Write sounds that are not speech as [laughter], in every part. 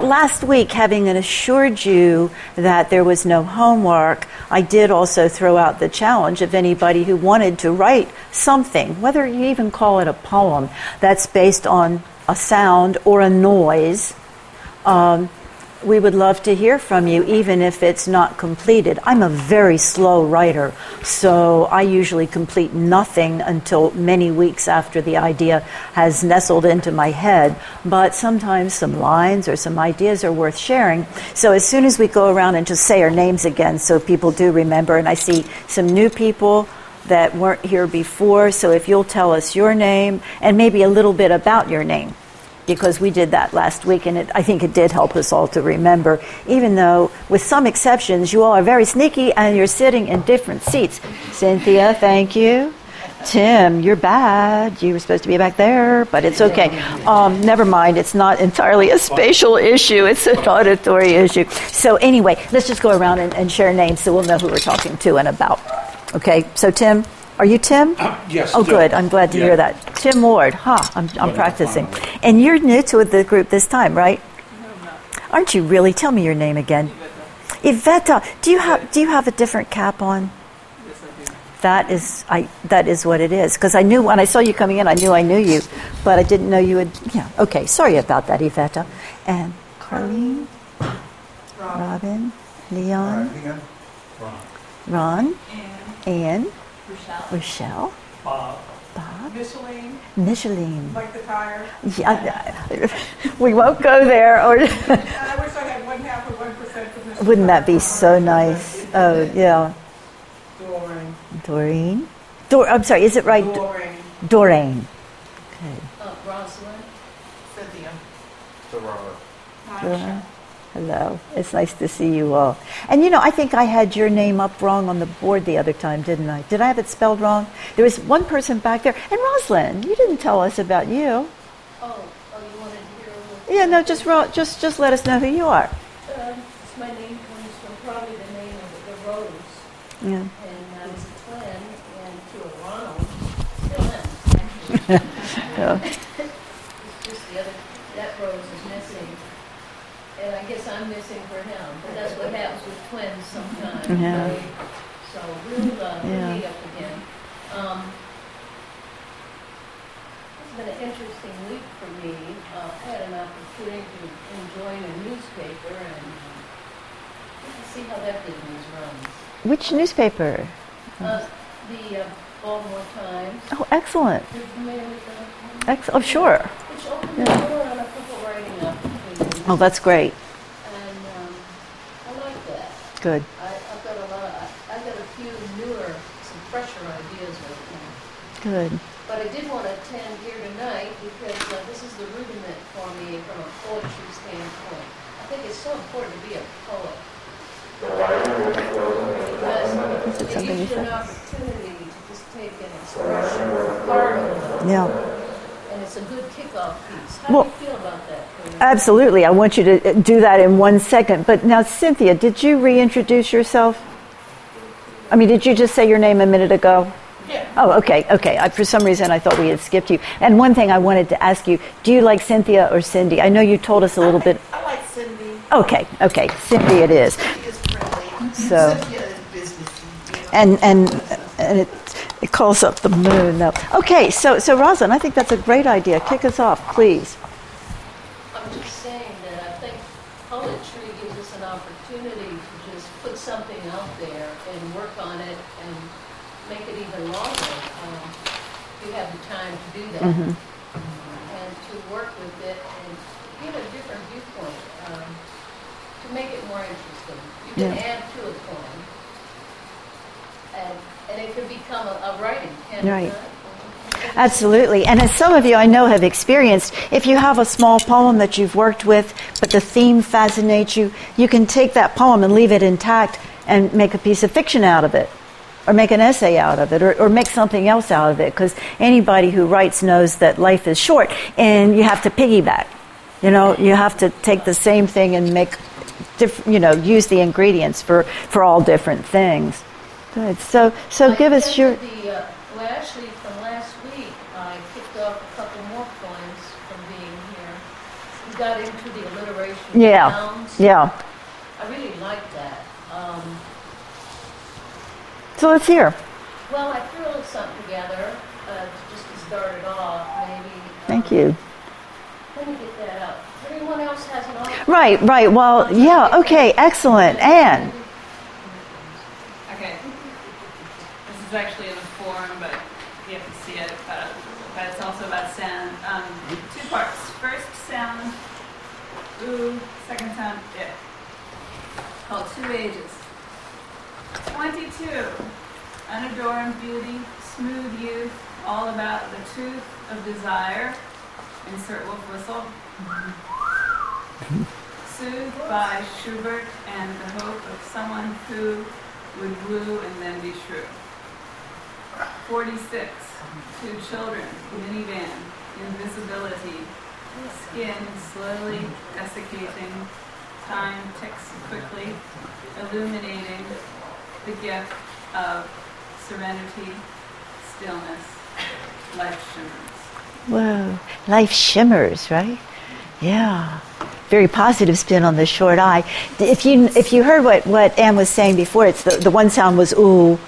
Last week, having assured you that there was no homework, I did also throw out the challenge of anybody who wanted to write something, whether you even call it a poem, that's based on a sound or a noise. Um, we would love to hear from you, even if it's not completed. I'm a very slow writer, so I usually complete nothing until many weeks after the idea has nestled into my head. But sometimes some lines or some ideas are worth sharing. So as soon as we go around and just say our names again, so people do remember, and I see some new people that weren't here before, so if you'll tell us your name and maybe a little bit about your name because we did that last week, and it, I think it did help us all to remember, even though, with some exceptions, you all are very sneaky and you're sitting in different seats. Cynthia, thank you. Tim, you're bad. You were supposed to be back there, but it's okay. Um, never mind. It's not entirely a spatial issue, it's an auditory issue. So, anyway, let's just go around and, and share names so we'll know who we're talking to and about. Okay, so Tim, are you Tim? Uh, yes. Oh, Tim. good. I'm glad to Yeah. hear that. Tim Ward. Huh. I'm, I'm practicing. And you're new to the group this time, right? Aren't you really? Tell me your name again. Iveta. Do you have Do you have a different cap on? That is, I. That is what it is. Because I knew when I saw you coming in, I knew I knew you, but I didn't know you would. Yeah. Okay. Sorry about that, Iveta. And Carlene, Robin, Leon, Ron, Anne, Rochelle, Rochelle, Bob, Bob, Micheline, Micheline. like the tire. Yeah, [laughs] we won't go there. Or [laughs] I wish I had one half of one percent of this. wouldn't that be so nice? Oh yeah, Doreen. Doreen. Dor- I'm sorry. Is it right? Doreen. Doreen. Okay. Uh, Rosalind, Cynthia. Dora. Hello. It's nice to see you all. And you know, I think I had your name up wrong on the board the other time, didn't I? Did I have it spelled wrong? There was one person back there. And Rosalind, you didn't tell us about you. oh, oh, you wanted to hear? Yeah, no, just just just let us know who you are. Um, my name comes from probably the name of the rose, Yeah. and I was a twin, and to a Ronald, still am. [laughs] Yeah. [laughs] It's just the other, that rose is and I guess I'm missing for him, but that's what happens with twins sometimes. Yeah. right? So we'll, uh, we'll Yeah. meet up again. Um, It's been an interesting week for me. Uh, I had an opportunity to enjoy a newspaper and uh, see how that business runs. Which newspaper? Uh, The uh, Baltimore Times, Oh, excellent. you're familiar with that? Ex- oh, sure. Which opened the door on a couple writing opportunities. Oh, that's great. And um, I like that. Good. I, I've got a lot of, I've got a few newer, some fresher ideas right now. Good. But I did want to attend here tonight because uh, this is the rudiment for me from a poetry standpoint. I think it's so important to be a poet. Because it it something you gives you an opportunity to just take an expression of Yeah. And it's a good kickoff piece. How Well- do you feel about that? Corinne? Absolutely. I want you to uh, do that in one second. But now, Cynthia, did you reintroduce yourself? I mean, did you just say your name a minute ago? Yeah. Oh, okay, okay. I, for some reason, I thought we had skipped you. And one thing I wanted to ask you do you like Cynthia or Cindy? I know you told us a little bit. I like Cindy. Okay, okay. Cindy it is. She is friendly. So- Cynthia is businessy. And, and, and it, it calls up the moon, though. Okay, so, so Rosalind, I think that's a great idea. Kick us off, please. I'm just saying that I think poetry gives us an opportunity to just put something out there and work on it and make it even longer. Um, if you have the time to do that. And to work with it and give a different viewpoint, um, to make it more interesting. You can Yeah. add to a poem. And, and it could become a, a writing, can it Right. Absolutely. And as some of you I know have experienced, if you have a small poem that you've worked with, but the theme fascinates you, you can take that poem and leave it intact and make a piece of fiction out of it, or make an essay out of it, or, or make something else out of it. Because anybody who writes knows that life is short and you have to piggyback. You know, you have to take the same thing and make, diff- you know, use the ingredients for, for all different things. Good. So, so give us your. Attended The, well, actually, from last week, I kicked off a couple more poems from being here. We got into the alliteration of Yeah. sounds. Yeah. I really like that. Um, So let's hear. well, I threw a little something together, uh, just to start it off, maybe. Thank um, you. Let me get that up. Anyone else has an offer? Right, right. Well, yeah, okay, excellent. Anne. Okay. This is actually in a form, but you have to see it. Uh, but it's also about sound. Um, two parts. First sound, ooh. Second sound, it. Two Ages. 22. Unadorned beauty, smooth youth, all about the truth of desire. Insert wolf whistle. [laughs] Soothed by Schubert and the hope of someone who would woo and then be true. 46. Two children, minivan, invisibility, skin slowly desiccating, time ticks quickly, illuminating the gift of serenity, stillness, life shimmers. Whoa. Life shimmers, right? Yeah. Very positive spin on the short I. If you if you heard what, what Anne was saying before, it's the, the one sound was ooh,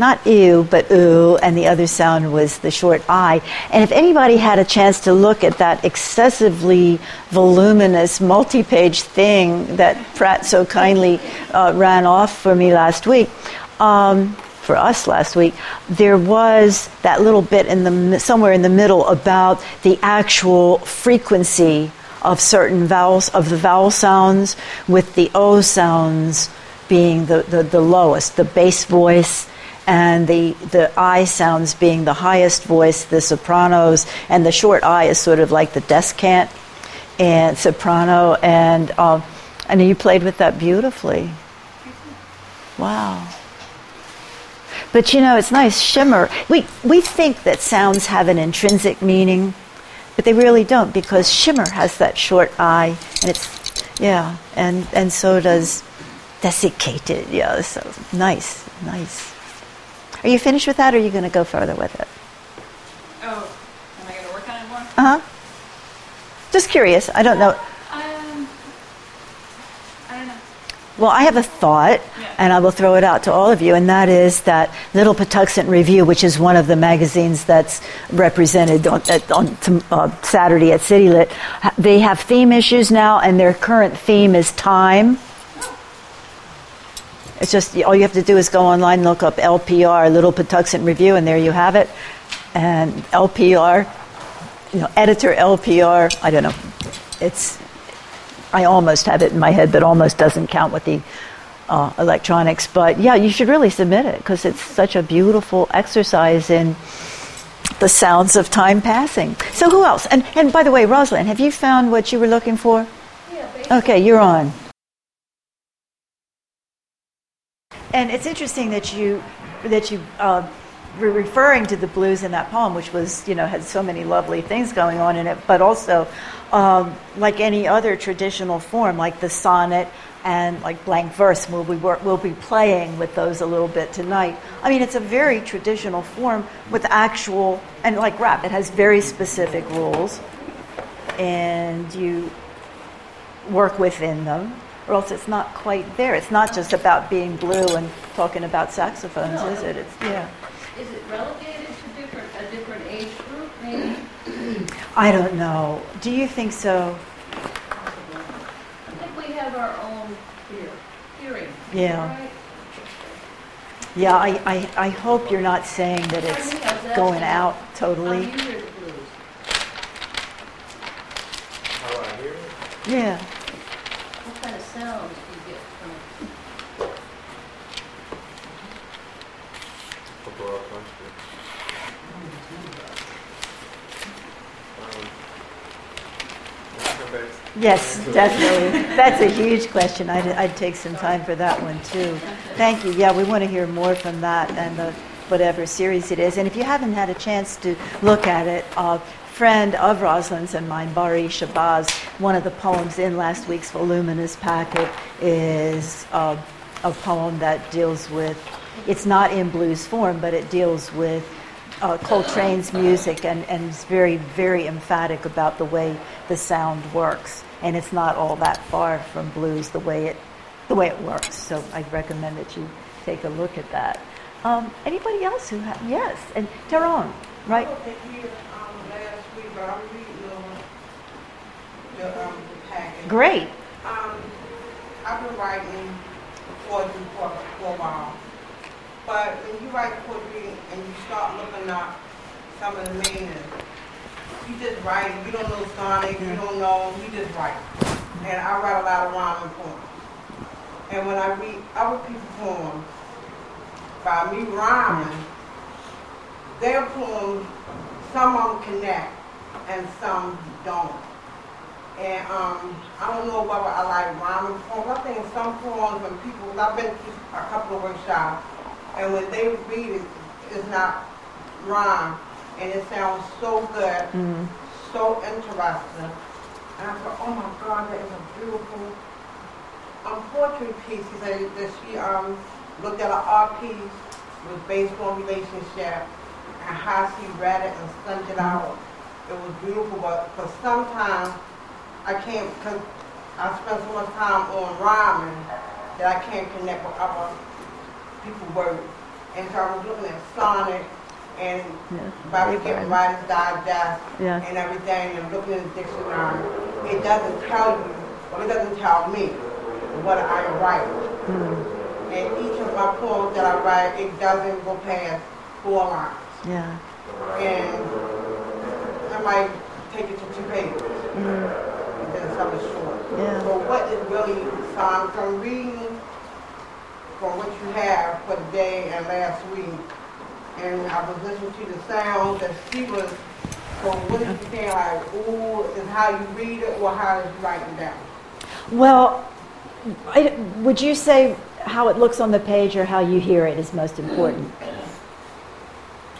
not ew, but ooh, and the other sound was the short I. And if anybody had a chance to look at that excessively voluminous multi-page thing that Pratt so kindly uh, ran off for me last week, um, for us last week, there was that little bit in the somewhere in the middle about the actual frequency of certain vowels of the vowel sounds, with the O sounds being the, the, the lowest, the bass voice, and the the I sounds being the highest voice, the sopranos, and the short I is sort of like the descant and soprano, and um, and you played with that beautifully. Wow. But you know, it's nice shimmer. We we think that sounds have an intrinsic meaning, but they really don't because shimmer has that short I, and it's yeah, and and so does desiccated. Yeah, so nice, nice. Are you finished with that, or are you going to go further with it? Oh, am I going to work on it more? Uh huh. Just curious. I don't know. Um, I don't know. Well, I have a thought, Yeah. and I will throw it out to all of you, and that is that Little Patuxent Review, which is one of the magazines that's represented on, at, on uh, Saturday at City Lit, they have theme issues now, and their current theme is time. It's just all you have to do is go online, look up LPR, Little Patuxent Review, and there you have it. And LPR, you know, editor LPR, I don't know. It's I almost have it in my head, but almost doesn't count with the uh, electronics. But yeah, you should really submit it because it's such a beautiful exercise in the sounds of time passing. So who else? And and by the way, Rosalind, have you found what you were looking for? Yeah. Okay, you're on. And it's interesting that you that you uh, were referring to the blues in that poem, which was you know had so many lovely things going on in it, but also um, like any other traditional form, like the sonnet and like blank verse. We'll be wor- we'll be playing with those a little bit tonight. I mean, it's a very traditional form with actual and like rap. It has very specific rules, and you work within them, or else it's not quite there. It's not just about being blue and talking about saxophones, is it? It's yeah. Is it relegated to different, a different age group, maybe? I don't know. Do you think so? I think we have our own hear, hearing. Yeah. Right? Yeah, I, I, I hope you're not saying that it's Pardon me, I was going asking out How totally. do you hear the blues? How do I hear it? Yeah. What kind of sounds do you get from it? A broad country. Um, Mexican-based. Yes, definitely. That's a huge question. I'd, I'd take some time for that one too. Thank you. Yeah, we want to hear more from that and the, whatever series it is. And if you haven't had a chance to look at it, a friend of Rosalind's and mine, Bari Shabazz, one of the poems in last week's voluminous packet is uh, a poem that deals with, it's not in blues form, but it deals with uh, Coltrane's music and, and is very, very emphatic about the way the sound works. And it's not all that far from blues the way it, the way it works. So I'd recommend that you take a look at that. Um, anybody else who ha- yes, and Tyrone, right? I wasn't here, um, last week, but I'm reading on the, um, the. Great. Um, I've been writing poetry for, for a while. But when you write poetry and you start looking up some of the meanings, you just write, you don't know sonic, you don't know, you just write. And I write a lot of rhyming poems. And when I read other people's poems, by me rhyming, their poems, some of them connect and some don't. And um, I don't know whether I like rhyming poems. I think some poems when people, I've been to a couple of workshops, and when they read it, it's not rhyme, and it sounds so good, Mm. so interesting. And I thought, oh my God, that is a beautiful um, poetry piece. He said that she um, looked at an art piece with based on relationship and how she read it and sent it out. It was beautiful, but for sometimes I can't, because I spend so much time on rhyming that I can't connect with other people's words. And so I was looking at Sonic and Yes. by getting. Writer's Digest Yes. and everything and looking in the dictionary, it doesn't tell you, or it doesn't tell me what I write. Mm. And each of my poems that I write, it doesn't go past four lines. Yeah. And I might take it to two pages, Mm. and then some is short. Yeah. So what is really, so from reading from what you have for the day and last week, and I was listening to the sounds that she was, so what is you saying, like, ooh, is how you read it or how is you writing down? Well, I, would you say how it looks on the page or how you hear it is most important?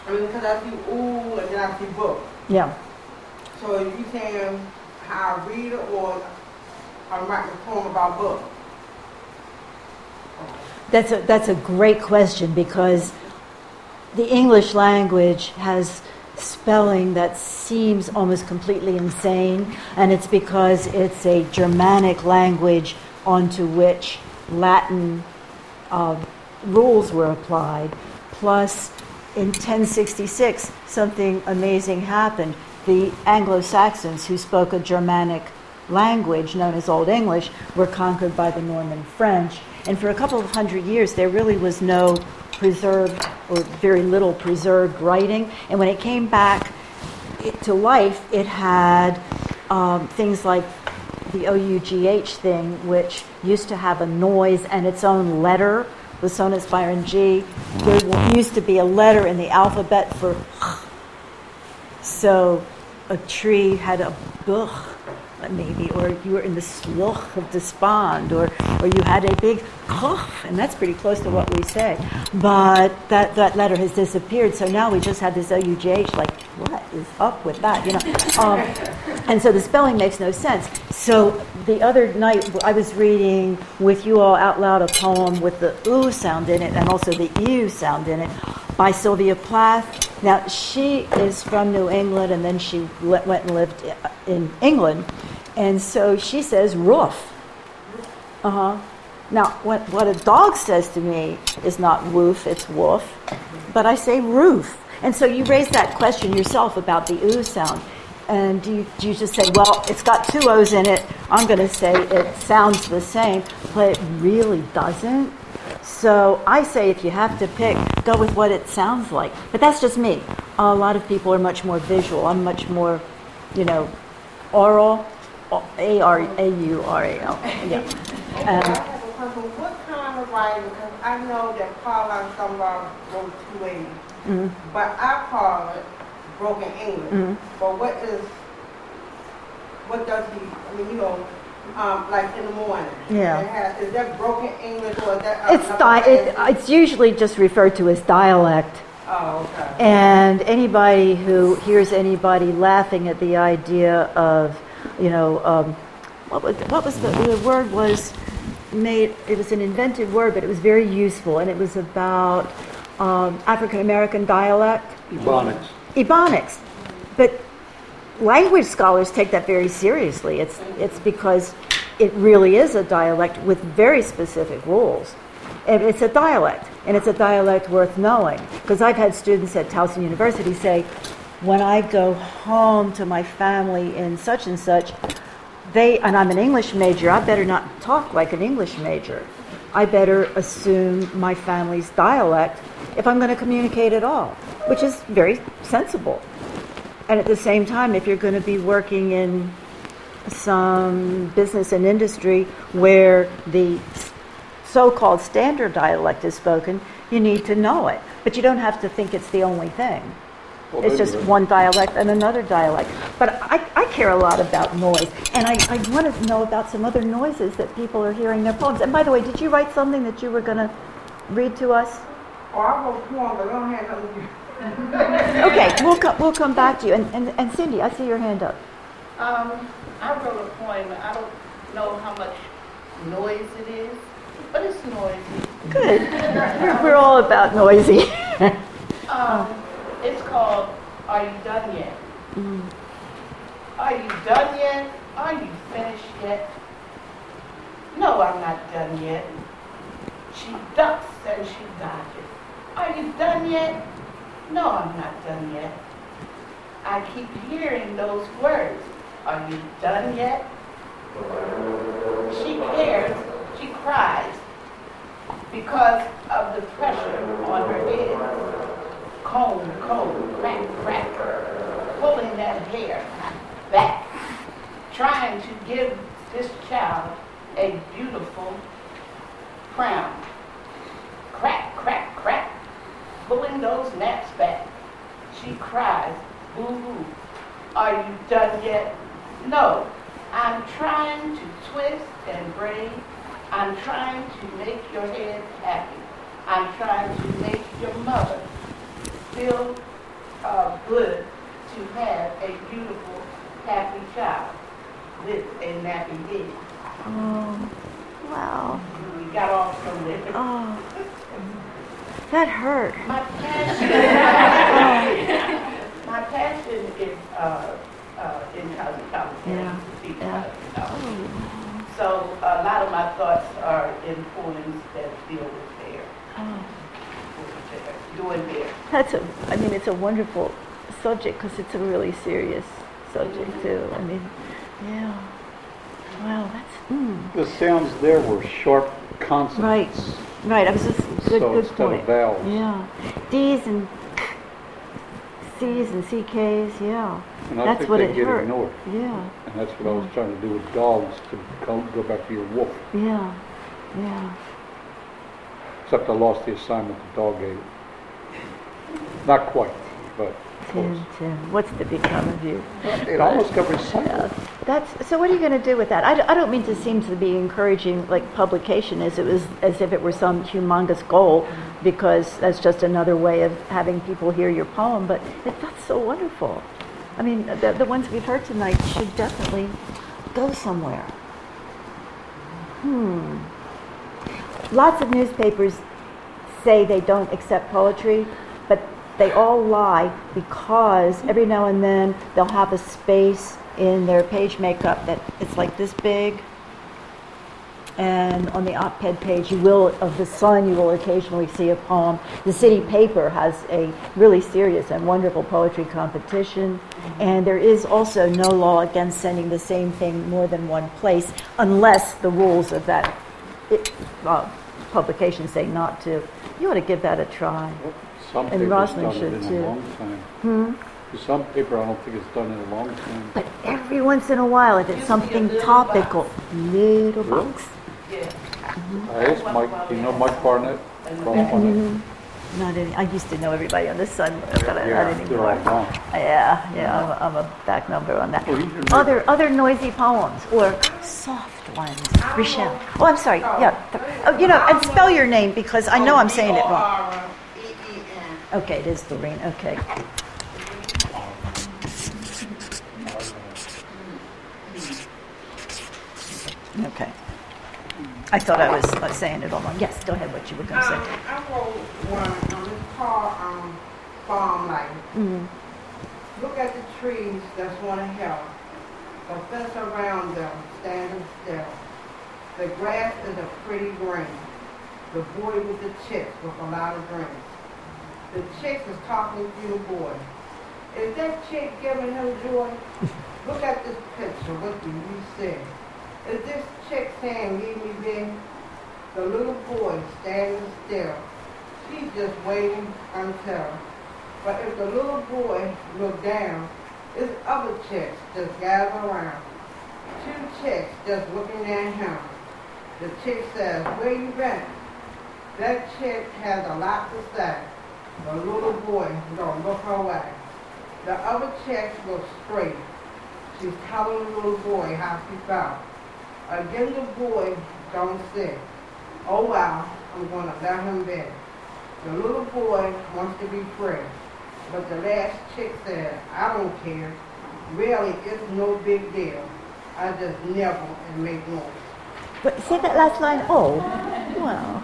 I mean, because I see ooh, and then I see book. Yeah. So you saying how I read it or I'm writing a poem about book? That's a, that's a great question because the English language has spelling that seems almost completely insane, and it's because it's a Germanic language onto which Latin uh, rules were applied. Plus, in 1066, something amazing happened. The Anglo Saxons, who spoke a Germanic language known as Old English, were conquered by the Norman French. And for a couple of hundred years, there really was no preserved or very little preserved writing. And when it came back to life, it had um, things like the OUGH thing, which used to have a noise and its own letter, the sonus Byron G. There used to be a letter in the alphabet for so a tree had a buch, maybe, or you were in the sluch of despond, or, or you had a big cough, and that's pretty close to what we say. But that, that letter has disappeared, so now we just have this OUGH, like, what is up with that, you know? Um, and so the spelling makes no sense. So the other night, I was reading with you all out loud a poem with the oo sound in it and also the ew sound in it by Sylvia Plath. Now, she is from New England and then she went and lived in England. And so she says roof. Uh huh. Now, what, what a dog says to me is not woof, it's woof. But I say roof. And so you raise that question yourself about the oo sound. And do you, do you just say, well, it's got two O's in it, I'm going to say it sounds the same, but it really doesn't? So I say if you have to pick, go with what it sounds like. But that's just me. A lot of people are much more visual. I'm much more, you know, oral, A R A U R A L. Yeah. [laughs] I Um, have a question. What kind of writing? Because I know that Paula Dunbar wrote two ways, mhm. but I call it broken English. Mhm. But what is, what does he, I mean, you know, um, like in the morning? Yeah. Has- Is that broken English or is that? uh, It's, di- it, it's usually just referred to as dialect. Oh, okay. And anybody who hears anybody laughing at the idea of, you know, um, what was, what was the, the word was made, it was an invented word, but it was very useful. And it was about um, African American dialect, Ebonics. Ebonics. But language scholars take that very seriously. It's, it's because it really is a dialect with very specific rules. And it's a dialect, and it's a dialect worth knowing. Because I've had students at Towson University say, when I go home to my family in such and such, they, and I'm an English major, I better not talk like an English major. I better assume my family's dialect if I'm going to communicate at all, which is very sensible. And at the same time, if you're going to be working in some business and industry where the so-called standard dialect is spoken, you need to know it. But you don't have to think it's the only thing. Well, It's just one dialect and another dialect. But I, I care a lot about noise, and I, I want to know about some other noises that people are hearing in their poems. And by the way, did you write something that you were going to read to us? Oh, I wrote poem, but I don't have nothing to do. Okay, we'll, co- we'll come back to you. And, and, and Cindy, I see your hand up. Um, I wrote a poem, I don't know how much noise it is, but it's noisy. Good. We're, we're all about noisy. [laughs] Um, it's called Are You Done Yet? Mm. Are you done yet? Are you finished yet? No, I'm not done yet. She ducks and she dodges. Are you done yet? No, I'm not done yet. I keep hearing those words. Are you done yet? She cares, she cries because of the pressure on her head. Comb, comb, crack, crack, pulling that hair back, trying to give this child a beautiful crown. Crack, crack, crack, pulling those naps back. She cries, boo hoo. Are you done yet? No. I'm trying to twist and braid. I'm trying to make your head happy. I'm trying to make your mother feel uh, good to have a beautiful, happy child with a nappy head. Oh, wow. We got off from there. Oh, that hurt. My [laughs] passion, [laughs] my passion is uh, uh, in Cosmetology. Yeah, yeah. cosmetology. So a lot of my thoughts are in poems that deal with hair, Oh, doing hair. that's a, I mean, it's a wonderful subject because it's a really serious subject too. I mean, yeah. Wow, that's, mm. The sounds there were sharp consonants. Right, right. I was just, good, So good instead point. of vowels. Yeah. D's and C's and CKs, yeah. And I That's think what they it get hurt. ignored. Yeah, And that's what I was trying to do with dogs, to go, go back to your wolf. yeah, yeah. Except I lost the assignment the dog gave. Not quite, but close. Tim, what's to become of you? It almost covers. Yeah, that's, so what are you going to do with that? I, d- I don't mean to seem to be encouraging like publication as it was, as if it were some humongous goal, because that's just another way of having people hear your poem, but it, that's so wonderful. I mean, the, the ones we've heard tonight should definitely go somewhere. Hmm. Lots of newspapers say they don't accept poetry, but they all lie because every now and then they'll have a space in their page makeup that it's like this big. And on the op-ed page, you will of the Sun, you will occasionally see a poem. The city paper has a really serious and wonderful poetry competition, and there is also no law against sending the same thing more than one place, unless the rules of that it, uh, publication say not to. You ought to give that a try. Some And papers Roslyn done it should in too. a long time. Hmm? Some paper, I don't think it's done in a long time. But every once in a while, if it's Used to be a something topical, little Really? box. Yeah. I asked Mike, do you know Mike Barnett? Barnett? Mhm. Not any. I used to know everybody on the Sun, but I, Yeah, not anymore. Yeah, yeah, I'm a, I'm a back number on that. Well, can Other other noisy poems or soft ones. Rochelle. Oh, I'm sorry. Yeah. Oh, you know, and spell your name because I know I'm saying it wrong. Okay, it is Doreen. Okay. Okay. I thought I was uh, saying it all wrong. Yes, go ahead. What you were going to Um, say? I wrote one, um, it's call um, farm life. Mm. Look at the trees that's on a hill. The fence around them standing still. The grass is a pretty green. The boy with the chicks with a lot of dreams. The chicks is talking to the boy. Is that chick giving him joy? [laughs] Look at this picture. What do you see? Is this chick saying, leave me be? The little boy standing still. She's just waiting until. But if the little boy look down, it's other chicks just gather around. Two chicks just looking at him. The chick says, where you been? That chick has a lot to say. The little boy don't look her way. The other chick looks straight. She's telling the little boy how she felt. Again, the boy don't say, oh well, I'm gonna let him be. The little boy wants to be free. But the last chick said, I don't care. Really, it's no big deal. I just never and make noise. But say that last line. Oh, wow.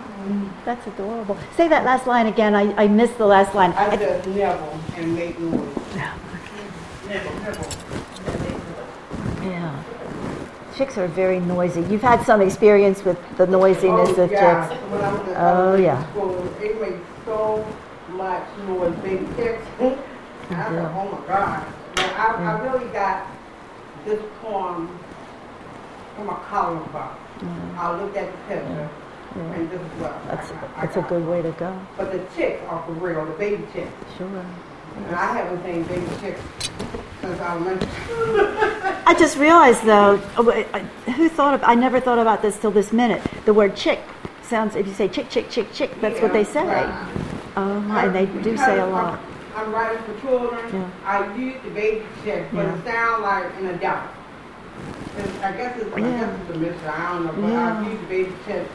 That's adorable. Say that last line again. I, I missed the last line. I just nibble and make noise. Yeah. Chicks are very noisy. You've had some experience with the noisiness oh, of yeah. chicks. When I was in Oh, elementary yeah. School, they make so much noise, big chicks. [laughs] I Yeah. said, oh my God. But I, I really got this poem from a column book. I looked at the picture Yeah. and this is what That's, I, I that's a good way to go. But the chicks are for real, the baby chicks. Sure. And I haven't seen baby chicks since elementary. I just realized though, oh, I- who thought of, I never thought about this till this minute. The word chick sounds, if you say chick, chick, chick, chick, that's what they say. Right. Um, and they do say a I'm- lot. I'm writing for children. Yeah. I use the baby chick, but it sounds like an adult. I guess it's, I Yeah. guess it's a mixture. I don't know, but Yeah. I the baby chick.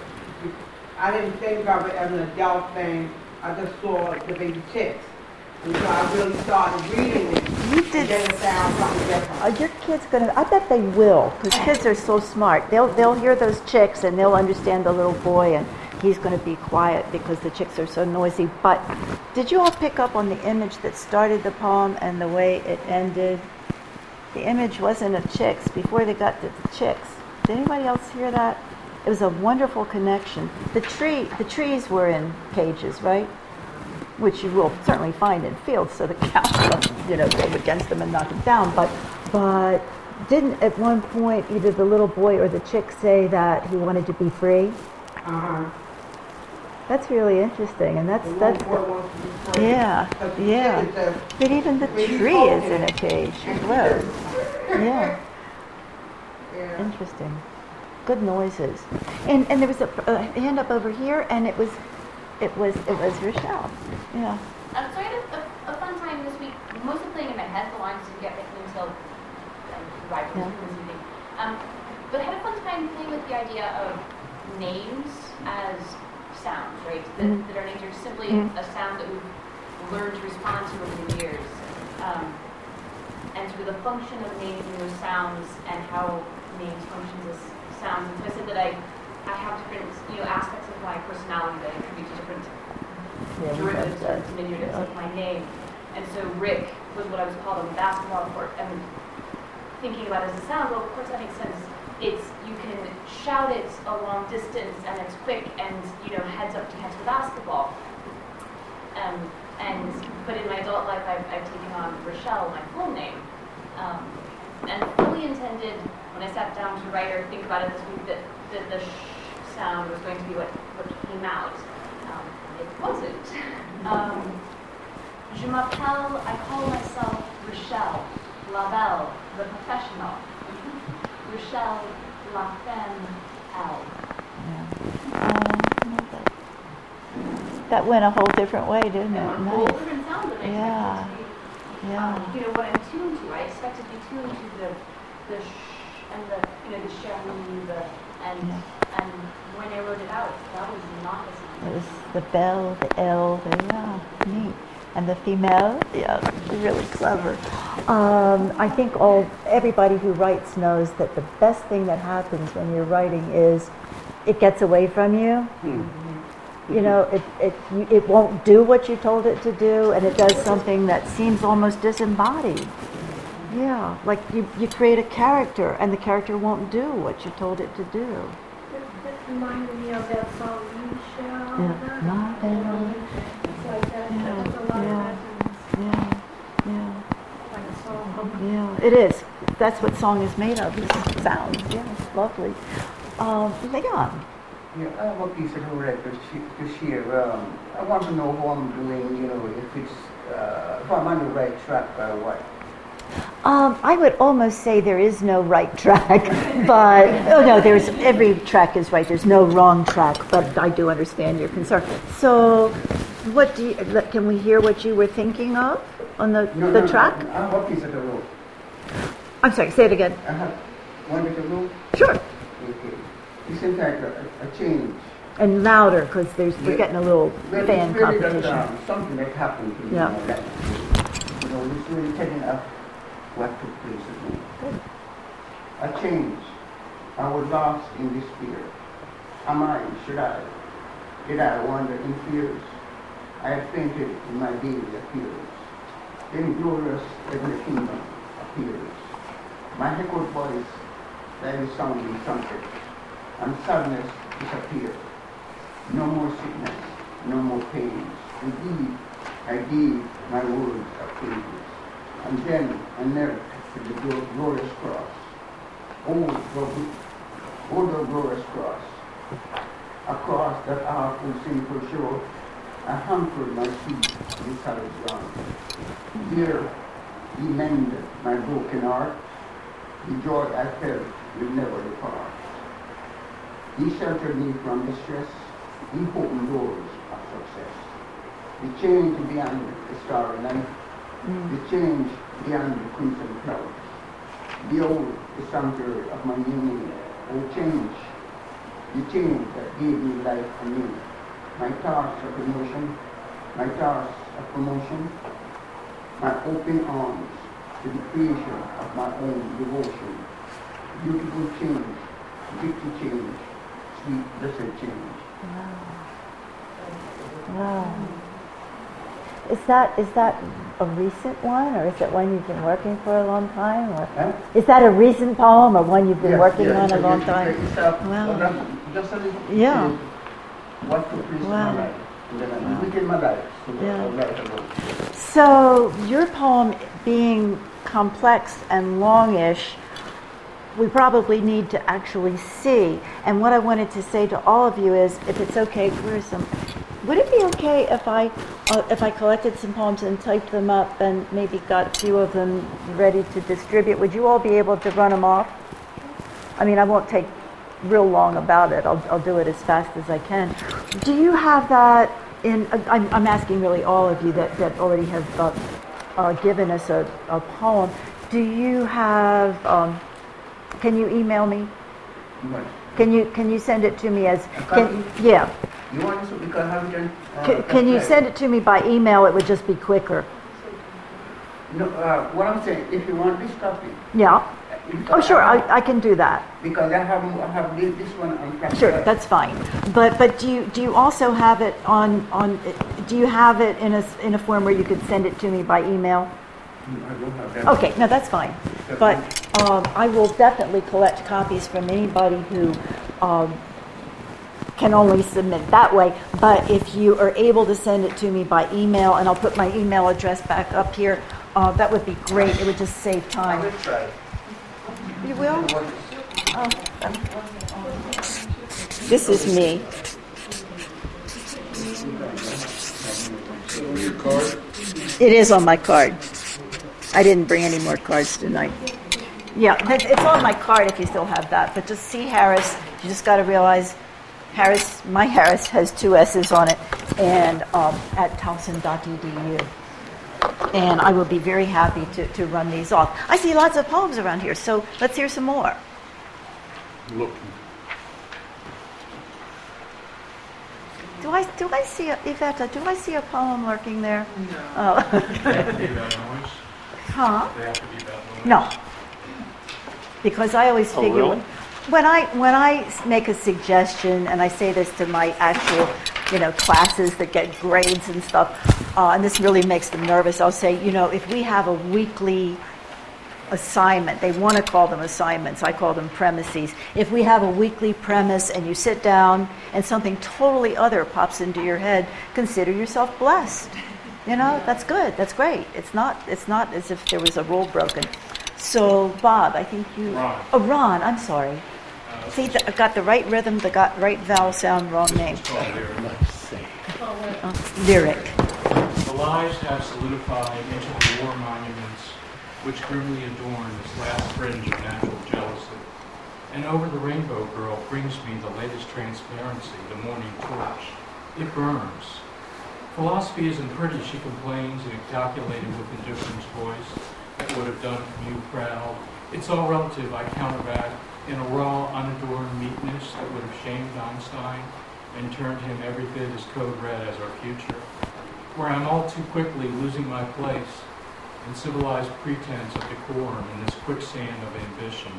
I didn't think about it as an adult thing. I just saw the baby chicks. And so I really started reading it. You did then it sounds something different. Are your kids gonna? I bet they will, because kids are so smart. They'll they'll hear those chicks and they'll understand the little boy, and he's gonna be quiet because the chicks are so noisy. But did you all pick up on the image that started the poem and the way it ended? The image wasn't of chicks before they got to the chicks. Did anybody else hear that? It was a wonderful connection. The tree, the trees were in cages, right? which you will certainly find in fields, so the [laughs] cows you know, go against them and knock them down. But, but didn't at one point either the little boy or the chick say that he wanted to be free? Uh-huh. That's really interesting, and that's that's little boy wants to be free. yeah, yeah. chick is just- But even the tree is in a cage and as well. Yeah, Yeah. interesting. Good noises. And and there was a, a hand up over here, and it was, it was it was Rochelle. Yeah. Um, so I had a, a, a fun time this week, mostly playing in my head. The lines didn't get written until um, right Yeah. this evening. Um, but I had a fun time playing with the idea of names as sounds, right? That, Mhm. that our names are simply Mhm. a sound that we've learned to respond to over the years. Um, and sort of the function of names and those sounds and how names functions as sounds. And so I said that I, I have different, you know, aspects of my personality that I attribute to different Yeah, derivatives or diminutives of my name. And so Rick was what I was called on the basketball court. And thinking about it as a sound, well, of course that makes sense. It's you can shout it a long distance and it's quick and you know heads up to catch the basketball. Um, and but in my adult life, I've, I've taken on Rochelle, my full name, um, and fully intended when I sat down to write or think about it this week that, that the sh sound was going to be what, what came out. Um, it wasn't. [laughs] Um, je m'appelle, I call myself Rochelle, la belle, the professional. Rochelle, la femme, elle. Yeah. Uh, that. That went a whole different way, didn't it? a whole Nice. different sound than I expected Yeah. to be. Yeah. Um, you know, what I'm tuned to, I expect to be tuned to the, the sh and the, you know, the chérie, the, and, Yeah. and when I wrote it out, that was not the sound. It was the bell, the L, the yeah, neat. And the female, yeah, really clever. Um, I think all everybody who writes knows that the best thing that happens when you're writing is it gets away from you. You know, it, it, it won't do what you told it to do, and it does something that seems almost disembodied. Yeah, like you, you create a character, and the character won't do what you told it to do. This reminded me of that song, You Shall Yeah. Not. Not It's like that, Yeah, that's a lot yeah. of resonance, Yeah, yeah, like a song. yeah. It is. That's what song is made of. Is sound. Yeah, it's lovely. Um, Leon. Yeah, I have a piece of work to, sh- to share. Um, I want to know how I'm doing, you know, if it's, uh, if I'm on the right track or what. Um, I would almost say there is no right track, [laughs] but oh no, there's every track is right. There's no wrong track, but I do understand your concern. So, what do you, can we hear what you were thinking of on the No, the no, track? I have a piece of the road. I'm sorry. Say it again. I have one of road. Sure. Okay. It's in fact a, a change. And louder, because there's we're Yeah. getting a little Well, fan really competition. That, um, something that happened to me. Yeah. You know, that, you know, it's really telling us what took place with me. Good. A change. I was lost in despair. Am I? Should I? Did I wander in fears? I had fainted in my daily appearance. Then glorious every kingdom appears. My echoed voice, that is sounding trumpet, and sadness disappeared. No more sickness, no more pains. Indeed, I gave my words a praise. And then I knelt to the glo- glorious cross. Oh, the, oh, the glorious cross. A cross that awful sinful show. I hampered my feet in solid ground. Here, he mended my broken heart. The joy I felt will never depart. He sheltered me from distress. He opened doors of success. The change beyond the starry night. Mm. The change beyond the crimson clouds. Behold the sanctuary of my new name. Oh, change. The change that gave me life anew. My thoughts of emotion, my thoughts of promotion, my open arms to the creation of my own devotion. Beautiful change, victory change, sweet blessed change. Wow. Is that is that a recent one, or is it one you've been working for a long time? Or Huh? is that a recent poem, or one you've been Yes, working yes, on a yes, long time? Wow. well, Just a little. Yeah. What place in Wow. my life. And then I begin my life. So Yeah. Your poem being complex and longish, we probably need to actually see. And what I wanted to say to all of you is, if it's okay, where is some? Would it be okay if I uh, if I collected some poems and typed them up and maybe got a few of them ready to distribute? Would you all be able to run them off? I mean, I won't take real long about it. I'll, I'll do it as fast as I can. Do you have that in? I'm, I'm asking really all of you that, that already have uh, uh, given us a, a poem. Do you have? Um, can you email me? What? Can you can you send it to me as? Can, yeah. You want to because I haven't. Uh, Can, can you send it to me by email? It would just be quicker. No, uh, what I'm saying, if you want this copy. Yeah. Oh, sure. I, I, can do that. because I have I have this, one on. Sure, that's fine. But but do you do you also have it on on? Do you have it in a in a form where you could send it to me by email? I don't have that. Okay, no, that's fine. But um, I will definitely collect copies from anybody who um, can only submit that way. But if you are able to send it to me by email, and I'll put my email address back up here, uh, that would be great. It would just save time. You will? Oh, This is me. It is on my card. I didn't bring any more cards tonight. Yeah, it's it's on my card if you still have that. But just see Harris. You just got to realize Harris, my Harris has two S's on it, and um, at towson.edu. And I will be very happy to, to run these off. I see lots of poems around here, so let's hear some more. Look. Do I do I see a, Yvette? Do I see a poem lurking there? No. Oh. huh? No. Because I always oh, figure really? when I when I s- make a suggestion and I say this to my actual you know, classes that get grades and stuff, uh, and this really makes them nervous, I'll say, you know, if we have a weekly assignment, they want to call them assignments, I call them premises. If we have a weekly premise and you sit down and something totally other pops into your head, consider yourself blessed. You know, that's good, that's great. It's not, it's not as if there was a rule broken. So, Bob, I think you. Ron. Oh, Ron, I'm sorry. See, th- I got the right rhythm, the got right vowel sound, wrong name. it's called lyric. Oh, lyric. The lies have solidified into the war monuments which grimly adorn this last fringe of natural jealousy. And over the rainbow girl brings me the latest transparency, the morning torch. It burns. Philosophy isn't pretty, she complains in a calculated with indifference voice that would have done from you proud. It's all relative, I counteract, in a raw, unadorned meekness that would have shamed Einstein and turned him every bit as code red as our future. Where I'm all too quickly losing my place in civilized pretense of decorum in this quicksand of ambition,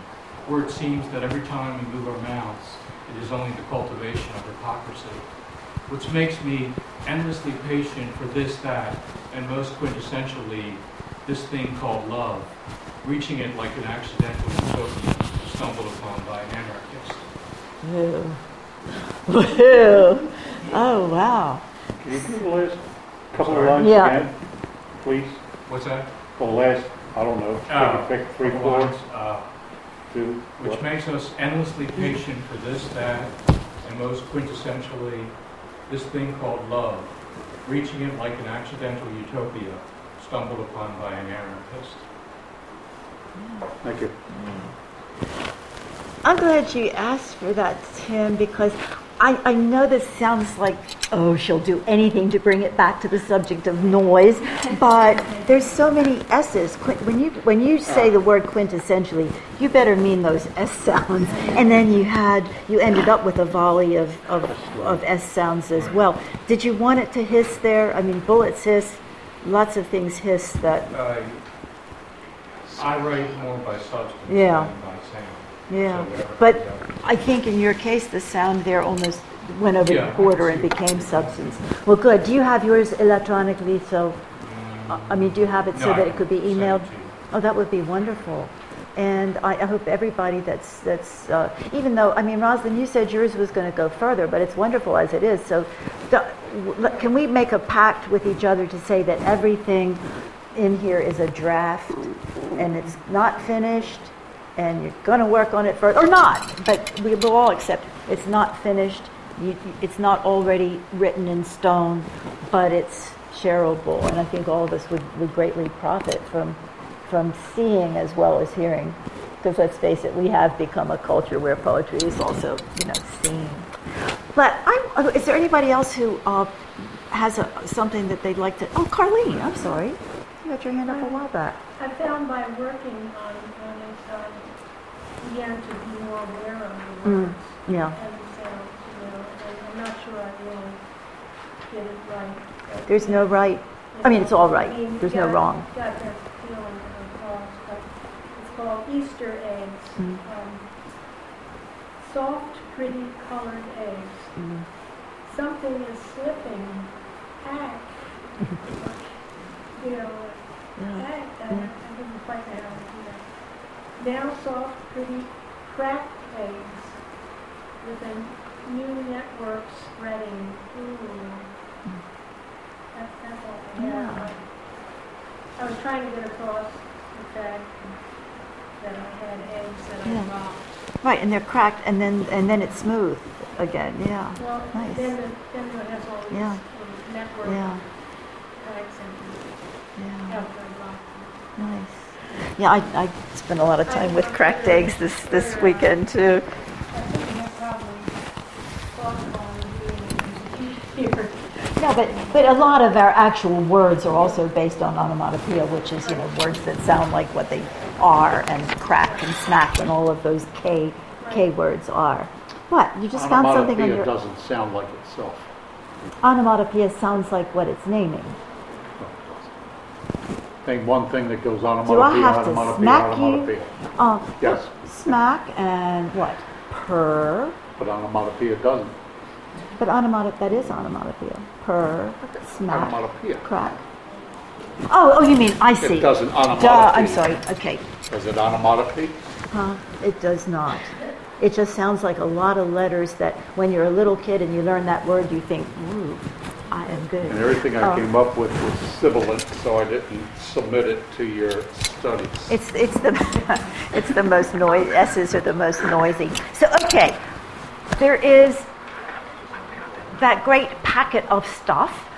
where it seems that every time we move our mouths, it is only the cultivation of hypocrisy, which makes me endlessly patient for this, that, and most quintessentially, this thing called love, reaching it like an accidental utopia stumbled upon by an anarchist. Woo. [laughs] Woo. Oh, wow. Can you do the last couple of lines Yeah. again, please? What's that? The last, I don't know, Oh, take three, couple four, lines, uh, two, which what? makes us endlessly patient for this, that, and most quintessentially, this thing called love, reaching it like an accidental utopia stumbled upon by an anarchist. Thank you. I'm glad you asked for that, Tim, because I, I know this sounds like, oh, she'll do anything to bring it back to the subject of noise, [laughs] but there's so many S's. When you, when you say the word quintessentially, you better mean those S sounds. And then you had, you ended up with a volley of, of, of S sounds as well. Did you want it to hiss there? I mean, bullets hiss, lots of things hiss that, Uh, I write more by substance Yeah. Than by sound. yeah. But. I think in your case, the sound there almost went over Yeah, the border and became substance. Well, good. Do you have yours electronically? So, uh, I mean, do you have it so No, that it could be can send it emailed? Oh, that would be wonderful. And I, I hope everybody that's that's uh, even though I mean, Roslyn, you said yours was going to go further, but it's wonderful as it is. So, can we make a pact with each other to say that everything in here is a draft and it's not finished, and you're going to work on it further, or not? But we will all accept it's not finished. You, it's not already written in stone, but it's shareable, and I think all of us would, would greatly profit from from seeing as well as hearing. Because let's face it, we have become a culture where poetry is also, you know, seen. But I, is there anybody else who uh, has a, something that they'd like to? Oh, Carlene, I'm sorry. You got your hand up a while back. I found by working on, on I began to be more aware of the Mm, yeah. and sounds, you know, I'm not sure I really did it right. There's no right. I mean, it's all right. I mean, There's you no wrong. Got that feeling of but it's called Easter eggs. Mm. Um, Soft, pretty colored eggs. Mm. Something is slipping. Act. [laughs] You know, Yeah. I, I didn't quite know how to do that. Now soft, pretty, cracked eggs with a new network spreading. Ooh. That, that's all I have. Yeah. I was trying to get across the fact that I had eggs that Yeah. I dropped. Right, and they're cracked, and then and then it's smooth again. Yeah. Well, Nice. then, the- then it has all these Yeah. Um, network Yeah. cracks and Yeah. after I dropped them. Nice. Yeah, I, I spent a lot of time with cracked eggs this, this weekend too. I think we have probably thought on doing it here. Yeah, but, but a lot of our actual words are also based on onomatopoeia, which is, you know, words that sound like what they are, and crack and smack and all of those K, K words are. What? You just found something on Onomatopoeia your... doesn't sound like itself. Onomatopoeia sounds like what it's naming. Name one thing that goes on. Do I onomatopoeia, have to onomatopoeia, smack you? onomatopoeia. Uh, Yes. Smack and what? Purr. But onomatopoeia doesn't. But onomatopoeia, that is onomatopoeia. Purr, smack, Onomatopoeia. crack. Oh, oh, you mean, I see. It doesn't Duh, I'm sorry, okay. Does it onomatopoeia? Huh? It does not. It just sounds like a lot of letters that when you're a little kid and you learn that word, you think, ooh, I am good. And everything I Oh. came up with was sibilant, so I didn't submit it to your studies. It's, it's the, [laughs] it's the most noise, S's are the most noisy. So, okay, there is that great packet of stuff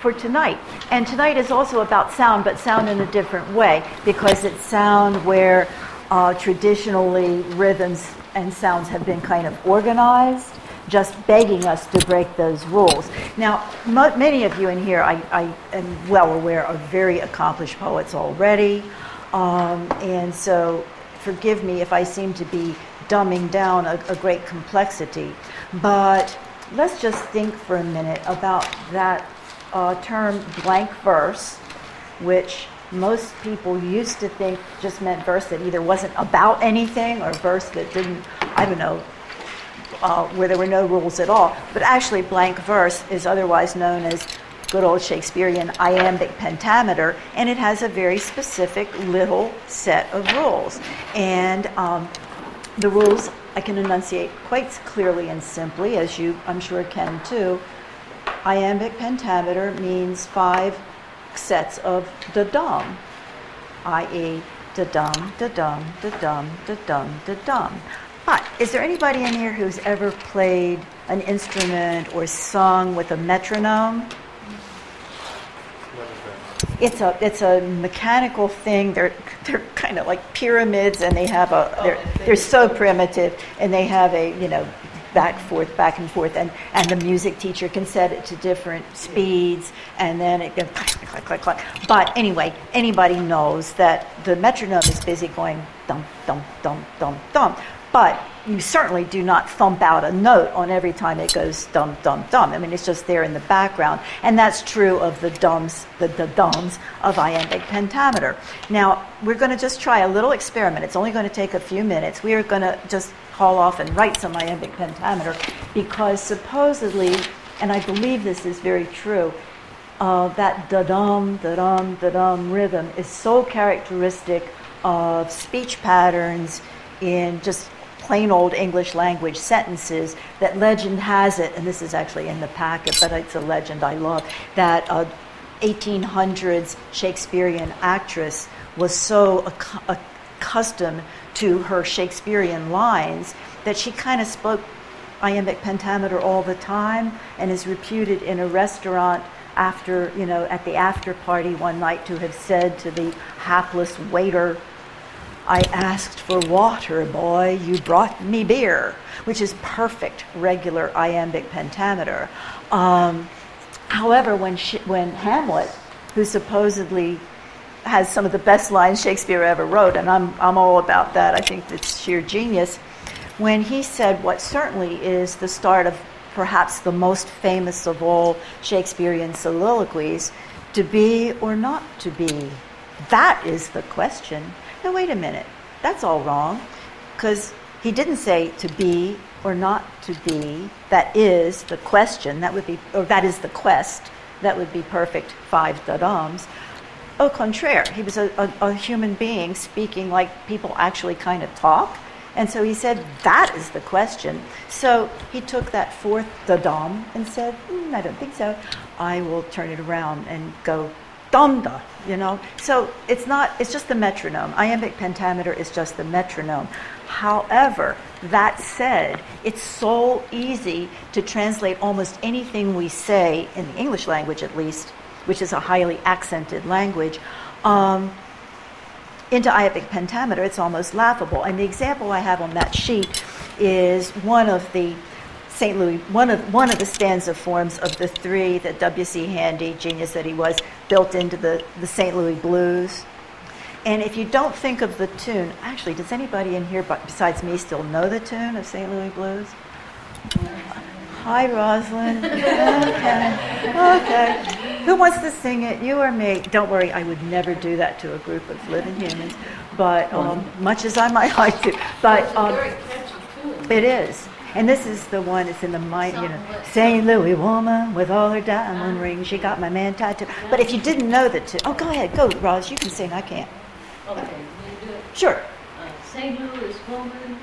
for tonight. And tonight is also about sound, but sound in a different way because it's sound where uh, traditionally rhythms and sounds have been kind of organized, just begging us to break those rules. Now, many of you in here, I, I am well aware, are very accomplished poets already. Um, and so, forgive me if I seem to be dumbing down a, a great complexity. But let's just think for a minute about that uh, term blank verse, which most people used to think just meant verse that either wasn't about anything or verse that didn't, I don't know, uh, where there were no rules at all. But actually, blank verse is otherwise known as good old Shakespearean iambic pentameter, and it has a very specific little set of rules. And um, the rules I can enunciate quite clearly and simply, as you I'm sure can too. Iambic pentameter means five sets of da dum, i.e., da dum, da dum, da dum, da dum, da dum. But is there anybody in here who's ever played an instrument or sung with a metronome? It's a it's a mechanical thing. They're they're kind of like pyramids, and they have a oh, they're they're so primitive, and they have a you know back forth back and forth, and and the music teacher can set it to different speeds, and then it goes click click click click. But anyway, anybody knows that the metronome is busy going dum dum dum dum dum, but you certainly do not thump out a note on every time it goes dum dum dum. I mean, it's just there in the background, and that's true of the dums, the, the dums of iambic pentameter. Now, we're going to just try a little experiment. It's only going to take a few minutes. We are going to just call off and write some iambic pentameter because supposedly, and I believe this is very true, uh, that da dum da dum da dum rhythm is so characteristic of speech patterns in just plain old English language sentences that legend has it, and this is actually in the packet, but it's a legend I love, that a 1800s Shakespearean actress was so acc- accustomed to her Shakespearean lines that she kind of spoke iambic pentameter all the time and is reputed in a restaurant after, you know, at the after party one night to have said to the hapless waiter, I asked for water, boy, you brought me beer, which is perfect regular iambic pentameter. Um, however, when, she, when Hamlet, who supposedly has some of the best lines Shakespeare ever wrote, and I'm, I'm all about that, I think it's sheer genius, when he said what certainly is the start of perhaps the most famous of all Shakespearean soliloquies, to be or not to be? That is the question. Now, wait a minute, that's all wrong, because he didn't say to be or not to be. That is the question. That would be, or that is the quest. That would be perfect five da-dums. Au contraire, he was a, a, a human being speaking like people actually kind of talk. And so he said, that is the question. So he took that fourth da-dum and said, "Hmm, I don't think so. I will turn it around and go dum-da, you know? So it's not, it's just the metronome. Iambic pentameter is just the metronome. However, that said, it's so easy to translate almost anything we say, in the English language at least, which is a highly accented language, um, into iambic pentameter. It's almost laughable. And the example I have on that sheet is one of the St. Louis, one of, one of the stanza forms of the three that W.C. Handy, genius that he was, built into the, the St. Louis blues. And if you don't think of the tune, actually, does anybody in here besides me still know the tune of St. Louis Blues? Hi, Rosalind. [laughs] Okay. Okay. Who wants to sing it? You or me? Don't worry, I would never do that to a group of living humans, but um, much as I might like to. But um, Very catchy tune. it is. And this is the one that's in the mind, you know. St. Louis woman with all her diamond rings. She got my man tied to. But if you didn't know the tune, oh, go ahead, go, Roz. You can sing. I can't. Okay, we do it. Sure. Uh, St. Louis woman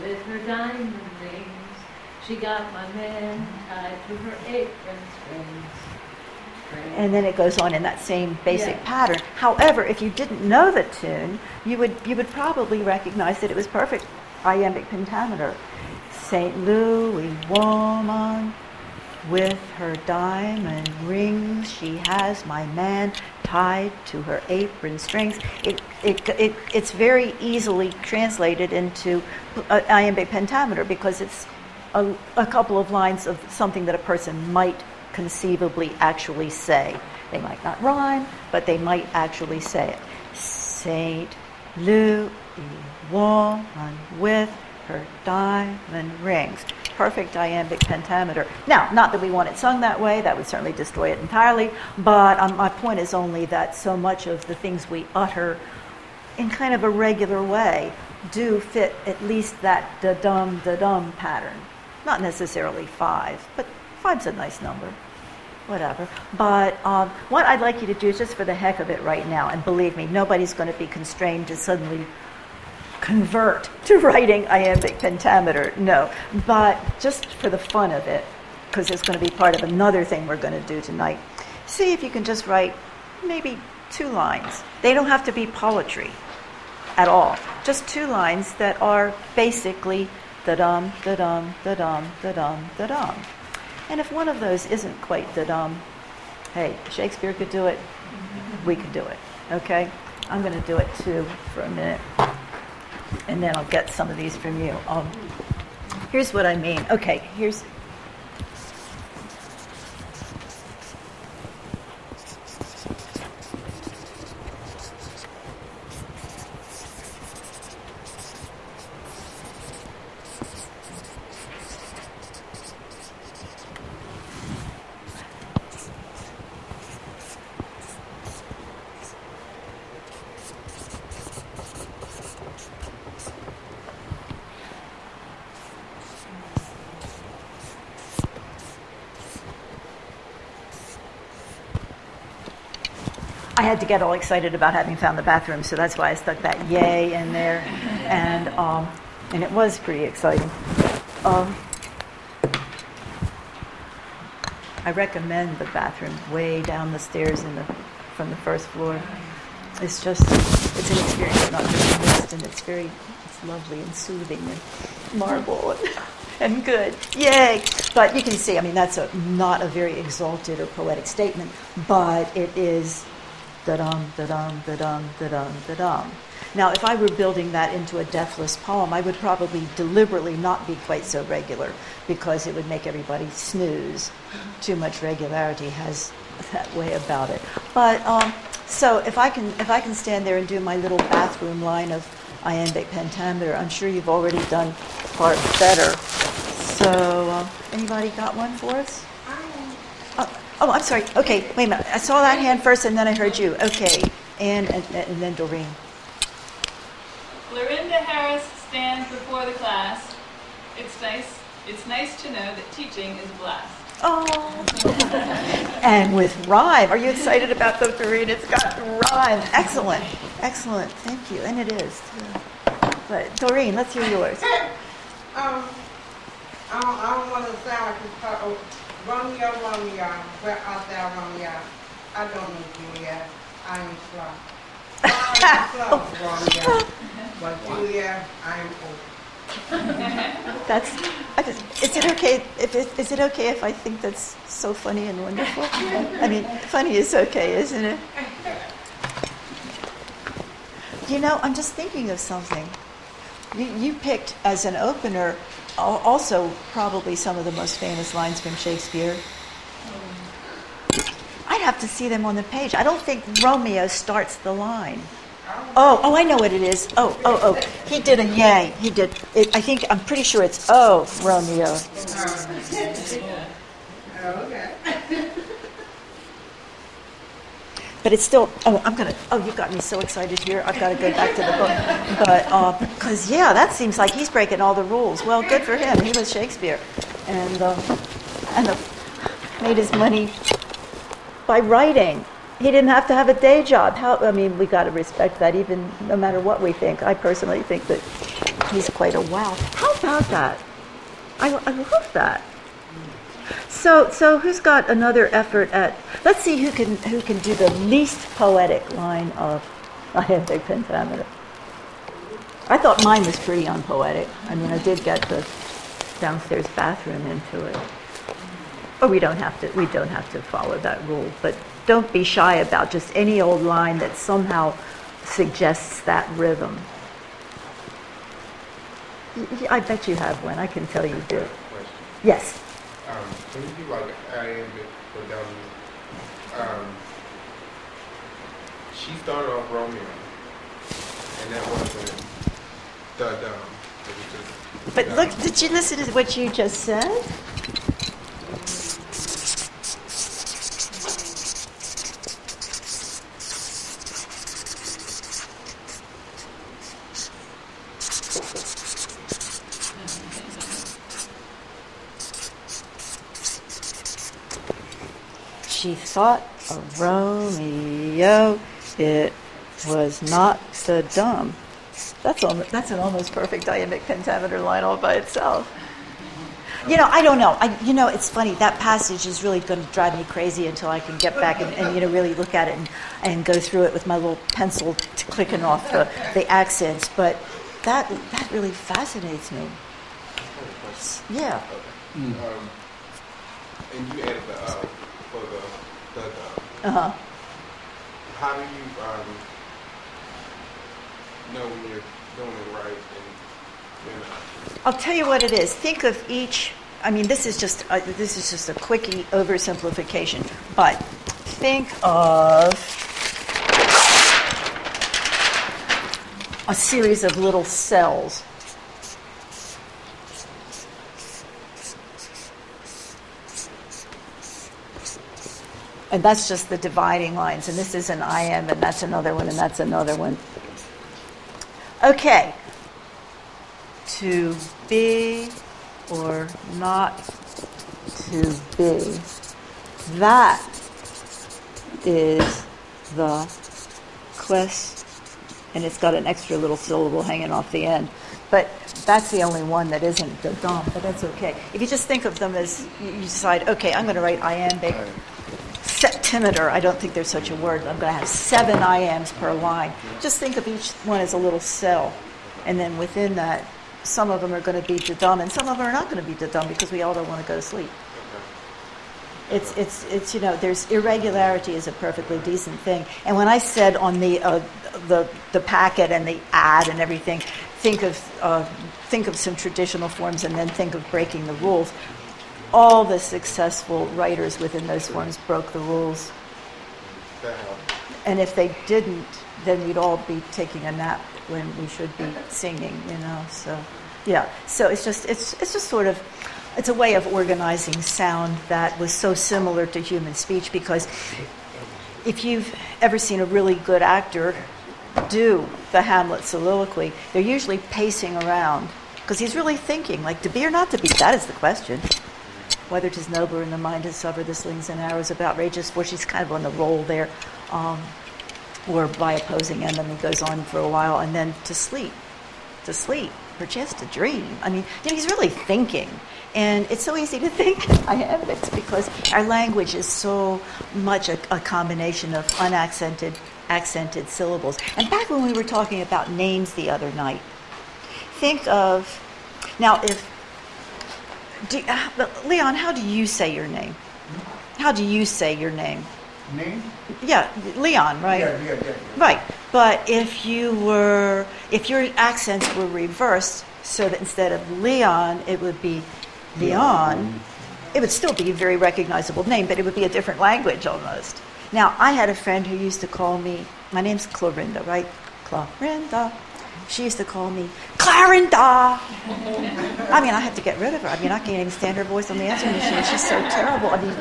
with her diamond rings, she got my man tied to her apron strings. and then it goes on in that same basic Yeah. pattern. However, if you didn't know the tune, you would you would probably recognize that it was perfect iambic pentameter. St. Louis woman with her diamond rings, she has my man tied to her apron strings. It, it, it, it's very easily translated into uh, iambic pentameter because it's a, a couple of lines of something that a person might conceivably actually say. They might not rhyme, but they might actually say it. Saint Louis woman with her diamond rings. Perfect iambic pentameter. Now, not that we want it sung that way, that would certainly destroy it entirely, but um, my point is only that so much of the things we utter in kind of a regular way do fit at least that da dum da dum pattern. Not necessarily five, but five's a nice number. Whatever. But um, what I'd like you to do just for the heck of it right now, and believe me, nobody's going to be constrained to suddenly convert to writing iambic pentameter. No. But just for the fun of it, because it's going to be part of another thing we're going to do tonight, see if you can just write maybe two lines. They don't have to be poetry at all. Just two lines that are basically da dum, da dum, da dum, da dum, da dum. And if one of those isn't quite da dum, hey, Shakespeare could do it, we could do it. Okay? I'm going to do it too for a minute. And then I'll get some of these from you. Um, here's what I mean. Okay, here's. To get all excited about having found the bathroom, so that's why I stuck that yay in there, and um, and it was pretty exciting. Um, I recommend the bathroom way down the stairs in the from the first floor. It's just it's an experience not just missed, and it's very it's lovely and soothing and marble and, [laughs] and good. Yay! But you can see, I mean, that's a, not a very exalted or poetic statement, but it is da-dum, da-dum, da-dum, da-dum, da-dum. Now, if I were building that into a deathless poem, I would probably deliberately not be quite so regular because it would make everybody snooze. Too much regularity has that way about it. But um, so if I can if I can stand there and do my little bathroom line of iambic pentameter, I'm sure you've already done far better. So um, anybody got one for us? Oh, I'm sorry. Okay, wait a minute. I saw that hand first, and then I heard you. Okay, and and, and then Doreen. Clarinda Harriss stands before the class. It's nice. It's nice to know that teaching is a blast. Oh, [laughs] and with rhyme. Are you excited about the Doreen? It's got rhyme. Excellent, excellent. Thank you, and it is. Too. But Doreen, let's hear yours. [laughs] Um, I don't, I don't want to sound like it's part of Romeo, Romeo, where art thou, Romeo? I don't know Julia. I am slow. I am slow, Romeo. But Julia, I am old. That's. I just, is it okay if it, is it okay if I think that's so funny and wonderful? I mean, funny is okay, isn't it? You know, I'm just thinking of something. You, you picked as an opener al- also probably some of the most famous lines from Shakespeare. I'd have to see them on the page. I don't think Romeo starts the line. Oh, oh, I know what it is. Oh, oh, oh. He did a yay. He did. It, I think I'm pretty sure it's oh Romeo. [laughs] Okay. But it's still. Oh, I'm gonna. Oh, you got me so excited here. I've got to go back to the book. But because yeah, that seems like he's breaking all the rules. Well, good for him. He was Shakespeare, and um, and uh, made his money by writing. He didn't have to have a day job. How? I mean, we got to respect that, even no matter what we think. I personally think that he's quite a wow. How about that? I, I love that. So, so who's got another effort at? Let's see who can who can do the least poetic line of [laughs] iambic pentameter. I thought mine was pretty unpoetic. I mean, I did get the downstairs bathroom into it. But we don't have to. We don't have to follow that rule. But don't be shy about just any old line that somehow suggests that rhythm. I bet you have one. I can tell you do. Yes. Um, can you do like iambic pentameter? Um, she started off Romeo, and that wasn't the dumb. Was. But look, did you listen to what you just said? She thought of Romeo. It was not the dumb. That's, almost, that's an almost perfect iambic pentameter line all by itself. You know, I don't know. I, you know, it's funny. That passage is really going to drive me crazy until I can get back and, and you know really look at it and, and go through it with my little pencil clicking off the, the accents. But that that really fascinates me. Yeah. Um, and you added the uh for the the. Uh huh. How do you um know when you're doing it right and you're not? I'll tell you what it is. Think of each. I mean, this is just uh, this is just a quickie oversimplification, but think of a series of little cells. And that's just the dividing lines. And this is an iamb, and that's another one, and that's another one. Okay to be or not to be. That is the quest, and it's got an extra little syllable hanging off the end. But that's the only one that isn't the dom, but that's okay. If you just think of them as you decide, okay, I'm going to write iambic septimeter. I don't think there's such a word. I'm going to have seven iambs per line. Just think of each one as a little cell, and then within that, some of them are going to be dumb, and some of them are not going to be dumb because we all don't want to go to sleep. It's, it's, it's, you know, there's irregularity is a perfectly decent thing. And when I said on the, uh, the, the packet and the ad and everything, think of, uh, think of some traditional forms and then think of breaking the rules, all the successful writers within those forms broke the rules. And if they didn't, then we'd all be taking a nap when we should be singing, you know. So, yeah. So it's just it's it's just sort of it's a way of organizing sound that was so similar to human speech because if you've ever seen a really good actor do the Hamlet soliloquy, they're usually pacing around because he's really thinking, like, to be or not to be, that is the question. Whether it is nobler in the mind to suffer the slings and arrows of outrageous force, he's kind of on the roll there. Um, or by opposing him, and then he goes on for a while, and then to sleep, to sleep, perchance to dream. I mean, you know, he's really thinking. And it's so easy to [laughs] think iambics because our language is so much a, a combination of unaccented, accented syllables. And back when we were talking about names the other night, think of now if do, uh, Leon, how do you say your name? How do you say your name? Name? Yeah, Leon, right? Yeah, yeah, yeah, yeah. Right. But if you were, if your accents were reversed, so that instead of Leon, it would be Leon, it would still be a very recognizable name, but it would be a different language almost. Now, I had a friend who used to call me, my name's Clarinda, right? Clarinda. She used to call me Clarinda. I mean, I had to get rid of her. I mean, I can't even stand her voice on the answering machine. She's so terrible. I mean,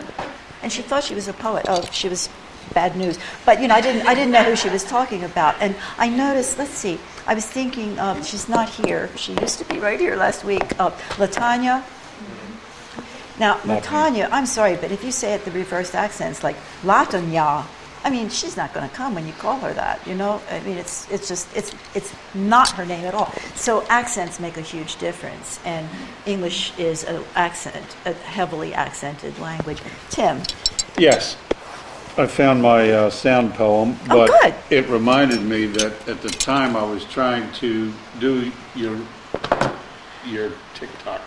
and she thought she was a poet. Oh, she was bad news. But you know, I didn't I didn't know who she was talking about, and I noticed. Let's see. I was thinking of she's not here. She used to be right here last week. Uh, Latanya. Now, Latanya, I'm sorry, but if you say it the reversed accents like Latanya, I mean, she's not going to come when you call her that. You know, I mean, it's it's just it's it's not her name at all. So accents make a huge difference, and English is an accent, a heavily accented language. Tim, Yes, I found my uh, sound poem, Oh, but good. it reminded me that at the time I was trying to do your your TikTok.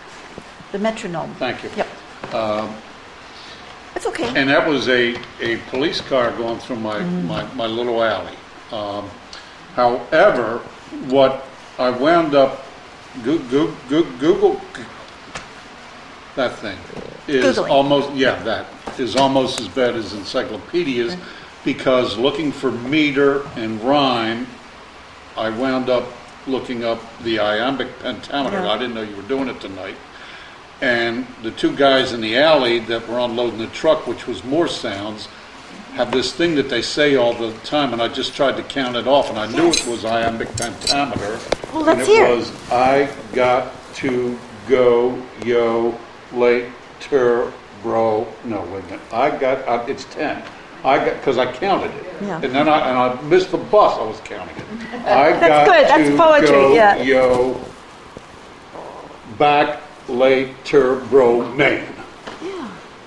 the metronome. Thank you. Yep. It's okay. And that was a, a police car going through my, my, my little alley. Um, however, what I wound up, Goo- Goo- Goo- Google, that thing, is Googling. almost, yeah, that, is almost as bad as encyclopedias, because looking for meter and rhyme, I wound up looking up the iambic pentameter. I didn't know you were doing it tonight. And the two guys in the alley that were unloading the truck, which was more sounds, have this thing that they say all the time, and I just tried to count it off, and I knew it was iambic pentameter. Well, let's and it. it was I got to go yo later bro. No, wait a minute. I got uh, it's ten. I got because I counted it, Yeah. and then I and I missed the bus. I was counting it. [laughs] I That's got good. That's to poetry, go yeah. yo back later bro man.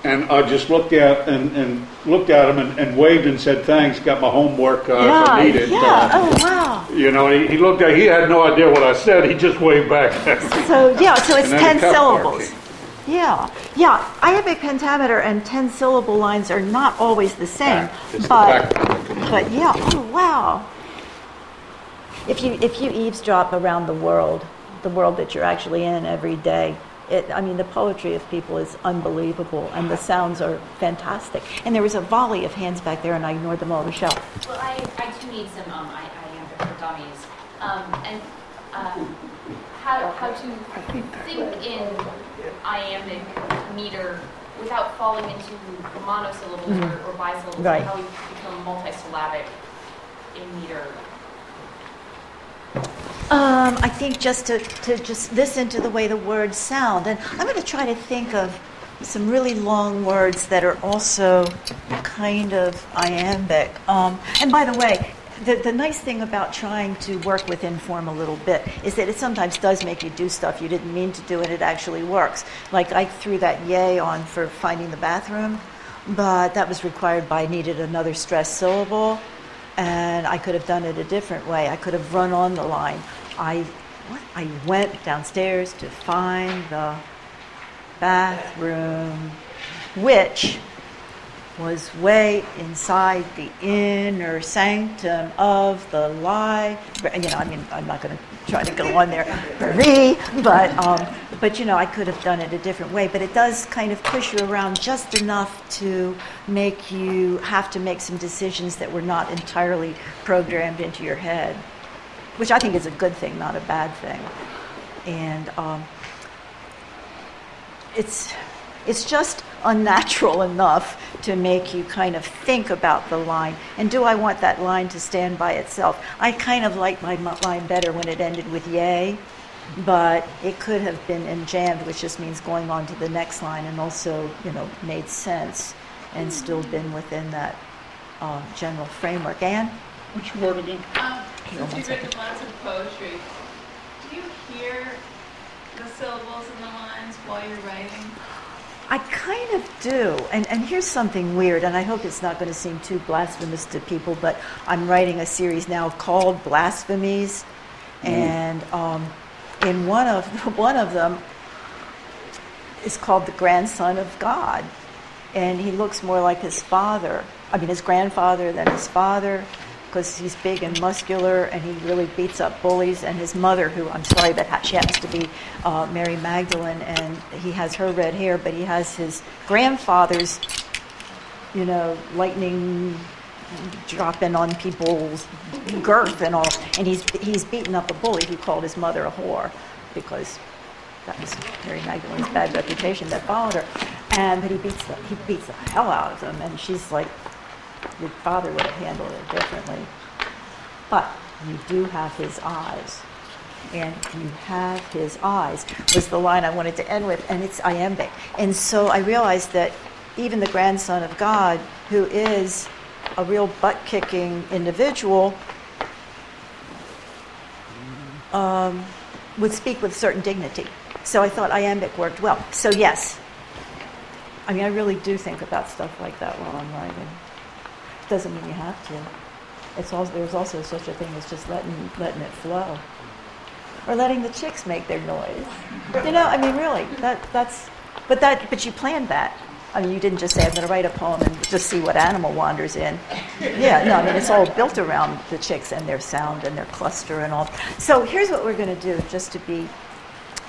And I just looked at and, and looked at him and, and waved and said thanks. Got my homework uh, if I yeah, need it. yeah. Uh, Oh, wow. you know, he, he looked at. He had no idea what I said. He just waved back. So yeah, so it's ten the syllables. Yeah, yeah. Iambic pentameter and ten syllable lines are not always the same, the but backbone. but yeah. Oh wow. If you if you eavesdrop around the world, the world that you're actually in every day, it, I mean, the poetry of people is unbelievable, and the sounds are fantastic. And there was a volley of hands back there, and I ignored them all shout. Well, I, I do need some, um, I, I am for dummies. Um, and, um, how, how to think in iambic meter without falling into monosyllables or, or bisyllables. Mm-hmm. Right. How we become multisyllabic in meter. Um, I think just to, to just listen to the way the words sound. And I'm going to try to think of some really long words that are also kind of iambic. Um, and by the way, the, the nice thing about trying to work within form a little bit is that it sometimes does make you do stuff you didn't mean to do and it actually works. Like I threw that yay on for finding the bathroom, but that was required by needed another stressed syllable and I could have done it a different way. I could have run on the line. I, what? I went downstairs to find the bathroom, which was way inside the inner sanctum of the library. You know, I mean, I'm not going to try to go on there, Marie, but um, but you know, I could have done it a different way. But it does kind of push you around just enough to make you have to make some decisions that were not entirely programmed into your head, which I think is a good thing, not a bad thing. And um, it's it's just unnatural enough to make you kind of think about the line and do I want that line to stand by itself? I kind of like my line better when it ended with yay, but it could have been enjambed, which just means going on to the next line and also, you know, made sense and still been within that uh, general framework. Anne? Which word again? Um, since one you've written lots of poetry, do you hear the syllables in the lines while you're writing? I kind of do. And, and here's something weird, and I hope it's not going to seem too blasphemous to people, but I'm writing a series now called Blasphemies. And um, in one of, [laughs] one of them is called The Grandson of God. And he looks more like his father. I mean, his grandfather than his father, because he's big and muscular, and he really beats up bullies. And his mother, who I'm sorry, but ha- she happens to be uh, Mary Magdalene, and he has her red hair, but he has his grandfather's, you know, lightning dropping on people's girth and all. And he's he's beaten up a bully who called his mother a whore because that was Mary Magdalene's bad reputation that followed her. And but he beats the he beats the hell out of them, and she's like your father would have handled it differently. But you do have his eyes. And you have his eyes was the line I wanted to end with, and it's iambic. And so I realized that even the grandson of God, who is a real butt kicking individual, um, would speak with certain dignity. So I thought iambic worked well. So, yes, I mean, I really do think about stuff like that while I'm writing. Doesn't mean you have to. It's also, there's also such a thing as just letting, letting it flow. Or letting the chicks make their noise. You know, I mean, really, that, that's, but that, but you planned that. I mean, you didn't just say, I'm going to write a poem and just see what animal wanders in. Yeah, no, I mean, it's all built around the chicks and their sound and their cluster and all. So here's what we're going to do, just to be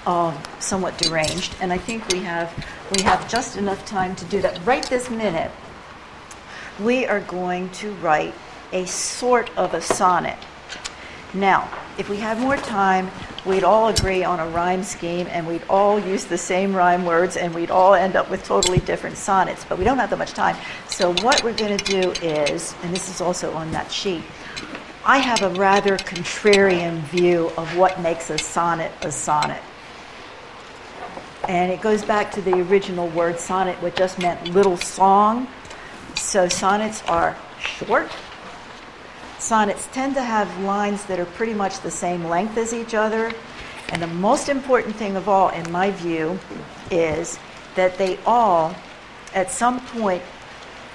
um, somewhat deranged, and I think we have we have just enough time to do that. Right this minute, we are going to write a sort of a sonnet. Now, if we had more time, we'd all agree on a rhyme scheme and we'd all use the same rhyme words and we'd all end up with totally different sonnets, but we don't have that much time. So, what we're going to do is, and this is also on that sheet, I have a rather contrarian view of what makes a sonnet a sonnet. And it goes back to the original word sonnet, which just meant little song. So, sonnets are short Sonnets tend to have lines that are pretty much the same length as each other. And the most important thing of all, in my view, is that they all, at some point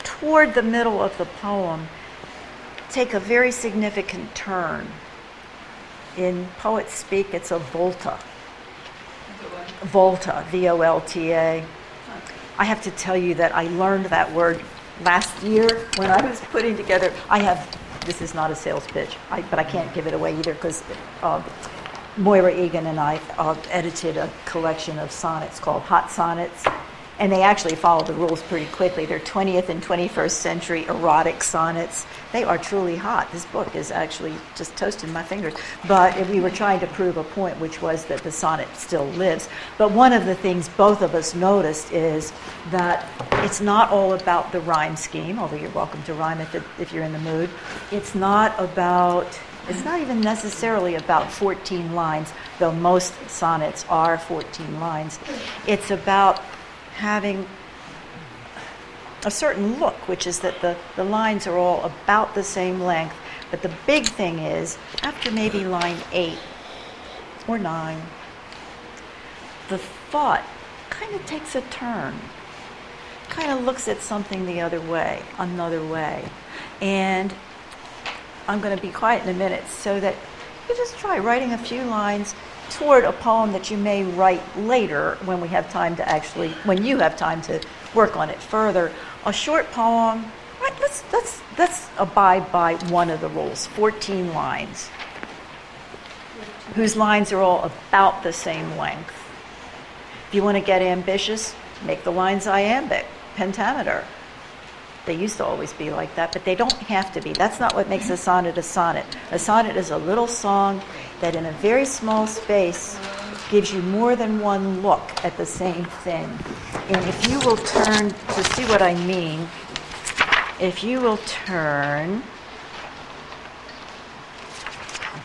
toward the middle of the poem, take a very significant turn. In poet speak, it's a volta. Volta, V O L T A. I have to tell you that I learned that word last year when I was putting together. I have this is not a sales pitch, I, but I can't give it away either because uh, Moira Egan and I uh, edited a collection of sonnets called Hot Sonnets, and they actually follow the rules pretty quickly. They're 20th and 21st century erotic sonnets. They are truly hot. This book is actually just toasting my fingers. But we were trying to prove a point, which was that the sonnet still lives. But one of the things both of us noticed is that it's not all about the rhyme scheme, although you're welcome to rhyme if, it, if you're in the mood. It's not about it's not even necessarily about 14 lines, though most sonnets are 14 lines. It's about having a certain look, which is that the, the lines are all about the same length. But the big thing is, after maybe line eight or nine, the thought kind of takes a turn, kind of looks at something the other way, another way. And I'm going to be quiet in a minute so that you just try writing a few lines toward a poem that you may write later when we have time to actually, when you have time to work on it further. A short poem, right, let's, let's, let's abide by one of the rules 14 lines, whose lines are all about the same length. If you want to get ambitious, make the lines iambic, pentameter. They used to always be like that, but they don't have to be. That's not what makes a sonnet a sonnet. A sonnet is a little song that, in a very small space, gives you more than one look at the same thing. And if you will turn to see what I mean, if you will turn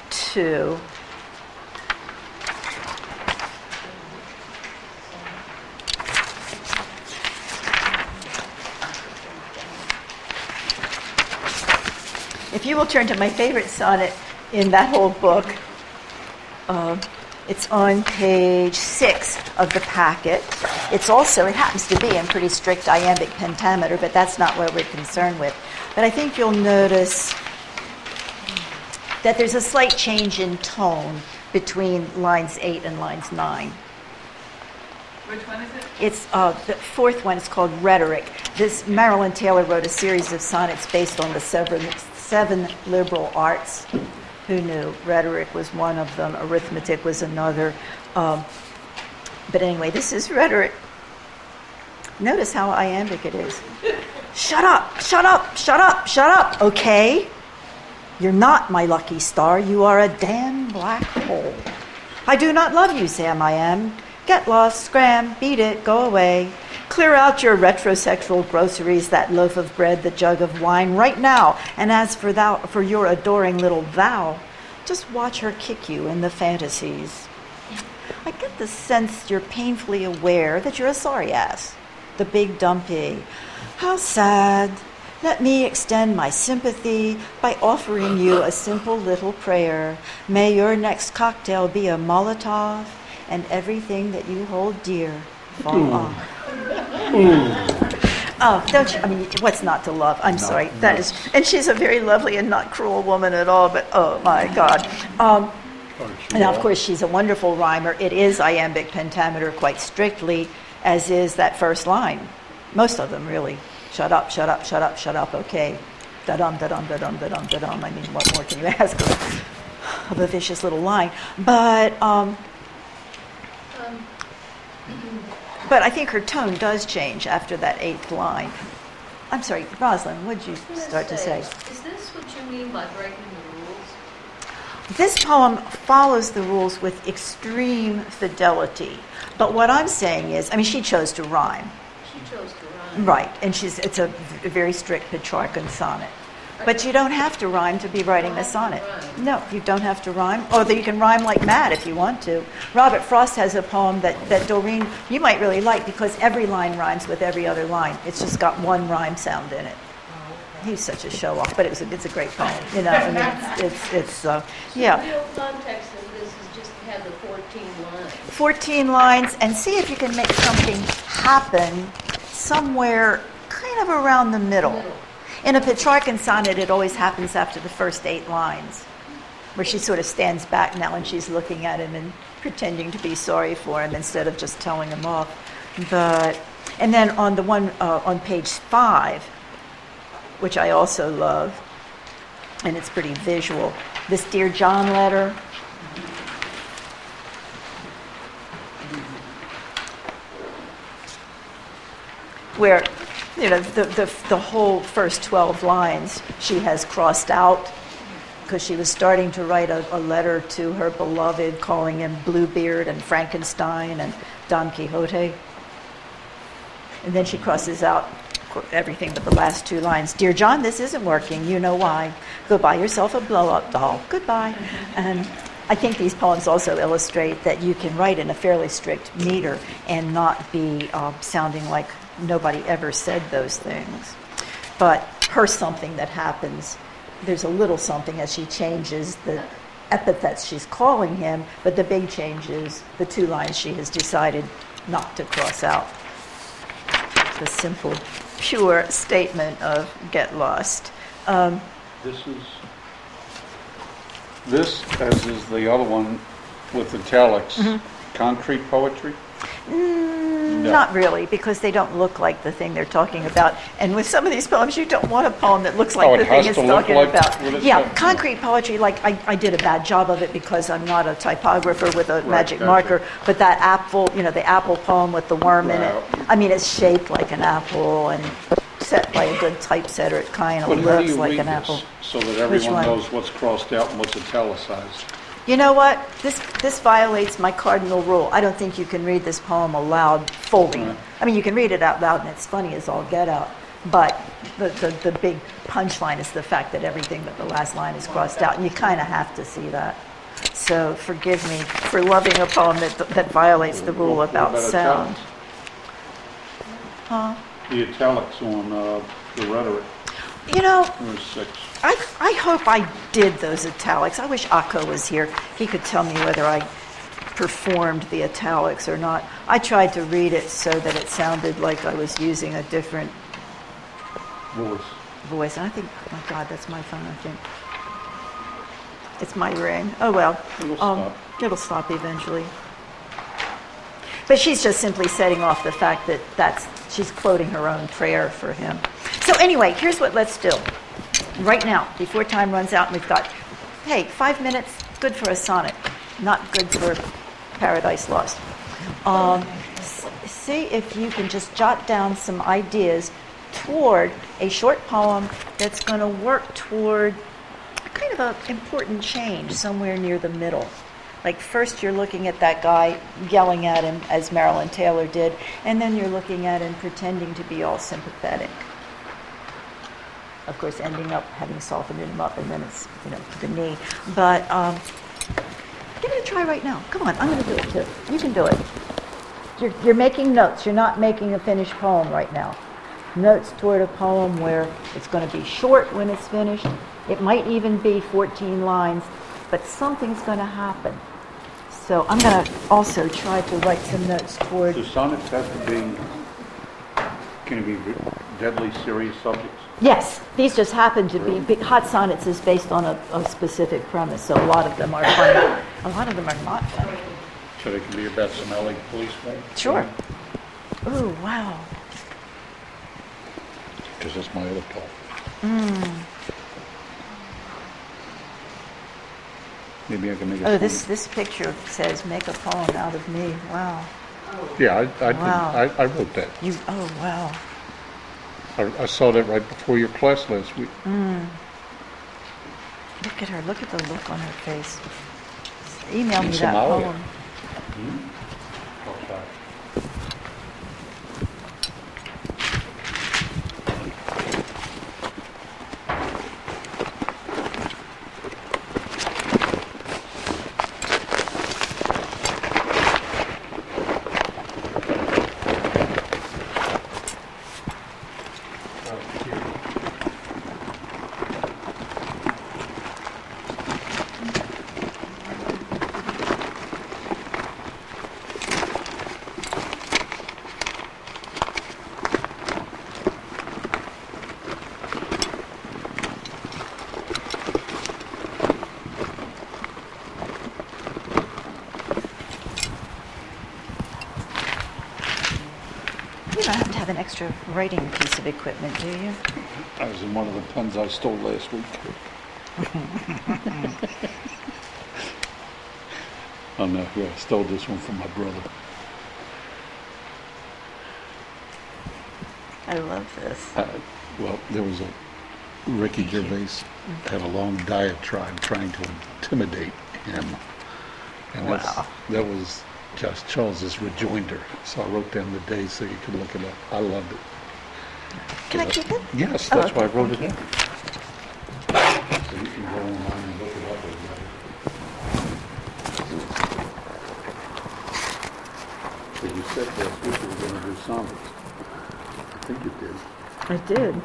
to If you will turn to my favorite sonnet in that whole book, uh, it's on page six of the packet. It's also, it happens to be in pretty strict iambic pentameter, but that's not what we're concerned with. But I think you'll notice that there's a slight change in tone between lines eight and lines nine. Which one is it? It's uh, the fourth one It's called Rhetoric. This Marilyn Taylor wrote a series of sonnets based on the seven, seven liberal arts. Who knew? Rhetoric was one of them, arithmetic was another. Um, but anyway, this is rhetoric. Notice how iambic it is. shut up, shut up, shut up, shut up, okay? You're not my lucky star, you are a damn black hole. I do not love you, Sam I am. Get lost, scram, beat it, go away. Clear out your retrosexual groceries, that loaf of bread, the jug of wine, right now. And as for thou, for your adoring little thou, just watch her kick you in the fantasies. I get the sense you're painfully aware that you're a sorry ass, the big dumpy. How sad. Let me extend my sympathy by offering you a simple little prayer. May your next cocktail be a Molotov and everything that you hold dear fall off. Oh, don't you? I mean, what's not to love? I'm sorry. That is, and she's a very lovely and not cruel woman at all. But oh my God. Um, now, of course, she's a wonderful rhymer. It is iambic pentameter quite strictly, as is that first line. Most of them, really. Shut up, shut up, shut up, shut up. Okay. Da dum, da dum, da dum, da dum, da dum. I mean, what more can you [laughs] ask of, of a vicious little line? But Um, but I think her tone does change after that eighth line. I'm sorry, Rosalind, what did you I was gonna start to say? Is this what you mean by breaking the rules? This poem follows the rules with extreme fidelity. But what I'm saying is, I mean, she chose to rhyme, She chose to rhyme. right? And she's it's a very strict Petrarchan sonnet. But you don't have to rhyme to be writing a sonnet. No, you don't have to rhyme. Or you can rhyme like mad if you want to. Robert Frost has a poem that, that Doreen, you might really like because every line rhymes with every other line. It's just got one rhyme sound in it. He's such a show off, but it was a, it's a great poem. You know, I mean, it's, it's, it's uh, yeah. The real context of this is just to have the 14 lines. 14 lines and see if you can make something happen somewhere kind of around the middle. In a Petrarchan sonnet, it always happens after the first eight lines, where she sort of stands back now and she's looking at him and pretending to be sorry for him instead of just telling him off. But and then on the one uh, on page five, which I also love, and it's pretty visual. This Dear John letter. where you know the, the, the whole first 12 lines she has crossed out because she was starting to write a, a letter to her beloved calling him bluebeard and frankenstein and don quixote. And then she crosses out everything but the last two lines. Dear john this isn't working. You know why. Go buy yourself a blow-up doll. Goodbye. And I think these poems also illustrate that you can write in a fairly strict meter and not be um, sounding like nobody ever said those things. But her something that happens, there's a little something as she changes the epithets she's calling him, but the big change is the two lines she has decided not to cross out. The simple, pure statement of get lost. Um, This is, this, as is the other one with italics, Mm-hmm. concrete poetry? Mm, No. Not really, because they don't look like the thing they're talking about. And with some of these poems, you don't want a poem that looks like Oh, it the thing it's talking like about. it's Yeah, concrete poetry, like I, I did a bad job of it because I'm not a typographer with a magic gotcha. marker. But that apple, you know, the apple poem with the worm in it, I mean, it's shaped like an apple and set by a good typesetter. It kind of But looks like an apple. so that everyone knows what's crossed out and what's italicized? You know what? This this violates my cardinal rule. I don't think you can read this poem aloud fully. I mean, you can read it out loud, and it's funny as all get out. But the, the, the big punchline is the fact that everything but the last line is crossed out, and you kind of have to see that. So forgive me for loving a poem that, that violates the rule about about sound. Huh? The italics on uh, the rhetoric, You know. I, I hope I did those italics. I wish Akko was here. He could tell me whether I performed the italics or not. I tried to read it so that it sounded like I was using a different Voice. voice. And I think, oh my God, that's my phone, I think. It's my ring. Oh well. It'll Um, stop. It'll stop eventually. But she's just simply setting off the fact that that's she's quoting her own prayer for him. So anyway, here's what let's do. Right now, before time runs out, and we've got, hey, five minutes, good for a sonnet, not good for Paradise Lost. Um, see if you can just jot down some ideas toward a short poem that's going to work toward kind of an important change somewhere near the middle. Like first you're looking at that guy yelling at him as Marilyn Taylor did, and then you're looking at him pretending to be all sympathetic. Of course, ending up having softened him up, and then it's you know the knee. But um, give it a try right now. Come on, I'm going to do it too. You can do it. You're, you're making notes. You're not making a finished poem right now. Notes toward a poem where it's going to be short when it's finished. It might even be 14 lines, but something's going to happen. So I'm going to also try to write some notes toward. Do sonnets have to be, can it be deadly serious subjects? Yes, these just happen to be. big- Hot Sonnets is based on a, a specific premise, so a lot of them are funny. A lot of them are not funny. So they can be about some LA policemen? Sure. Ooh, wow. Because that's my other poem. Mm. Maybe I can make a Oh, poem. this, this picture says, make a poem out of me. Wow. Yeah, I, I, Wow. I, I wrote that. You, oh, wow. I, I saw that right before your class last week. Mm. Look at her. Look at the look on her face. Email In me that Somalia. poem. You don't have to have an writing piece of equipment, do you? I was in one of the pens I stole last week. oh no, yeah, I stole this one from my brother. I love this. Uh, well, there was a Ricky Gervais had a long diatribe trying to intimidate him, and Wow. that was just Charles's rejoinder. So I wrote down the day so you could look it up. I loved it. Can I keep it? Yes, Oh, that's why I okay, wrote it thank down. So you can go online and look it up. if you like. But you said last week you were going to do sonnets. I think you did. I did.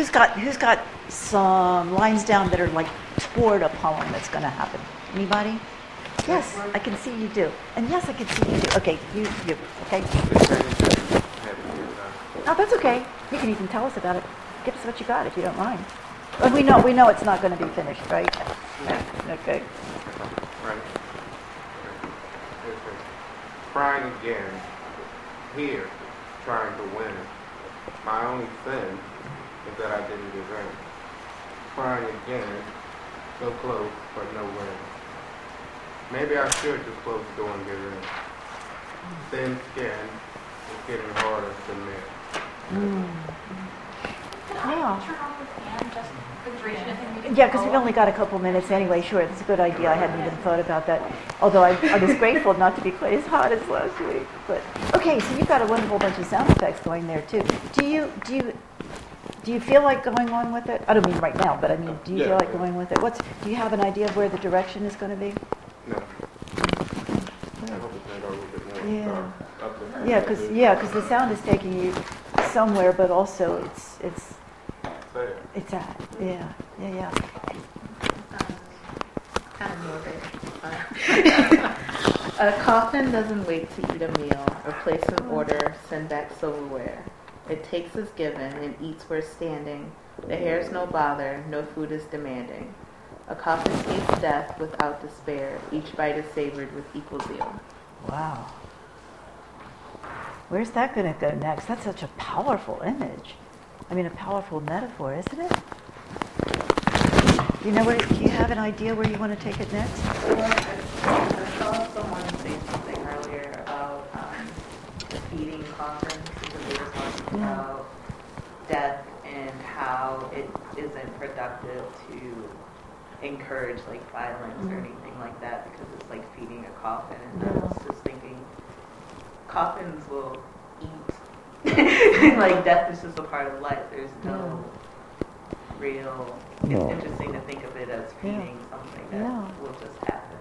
Who's got who's got some lines down that are like toward a poem that's going to happen? Anybody? Yes, I can see you do. And yes, I can see you do. Okay, you you okay? Oh, that's okay. You can even tell us about it. Give us what you got if you don't mind. But we know we know it's not going to be finished, right? Okay. Right. Okay. Crying again, here, trying to win. My only sin is that I didn't give in. Crying again, so close, but no win. Maybe I should just close the door and get in. Thin skin is getting harder to mend. Yeah. Turn off the fan just for the duration of the meeting. Yeah, because we've only got a couple minutes anyway. Sure, that's a good idea. I hadn't even thought about that. Although I, I was grateful not to be quite as hot as last week. But okay, so you've got a wonderful bunch of sound effects going there too. Do you do you do you feel like going on with it? I don't mean right now, but I mean, do you Yeah, feel like yeah. going with it? What's do you have an idea of where the direction is going to be? No. I hope it's not a little bit more Yeah. dark up there. Yeah, because the sound is taking you somewhere, but also it's it's Sad. it's at yeah yeah yeah. kind of morbid. a coffin doesn't wait to eat a meal or place an order, send back silverware. It takes as given and eats where standing. The hair's no bother, no food is demanding. A coffin tastes death without despair. Each bite is savored with equal zeal. Wow. Where's that going to go next? That's such a powerful image. I mean, a powerful metaphor, isn't it? Do you know where? Do you have an idea where you want to take it next? I saw someone say something earlier about um, feeding coffins because they were talking Yeah. about death and how it isn't productive to encourage like violence or Mhm. anything like that because it's like feeding a coffin. And I was just thinking, coffins will eat. [laughs] like death is just a part of life. There's no real. Yeah. It's interesting to think of it as Yeah. feeding something that Yeah. will just happen.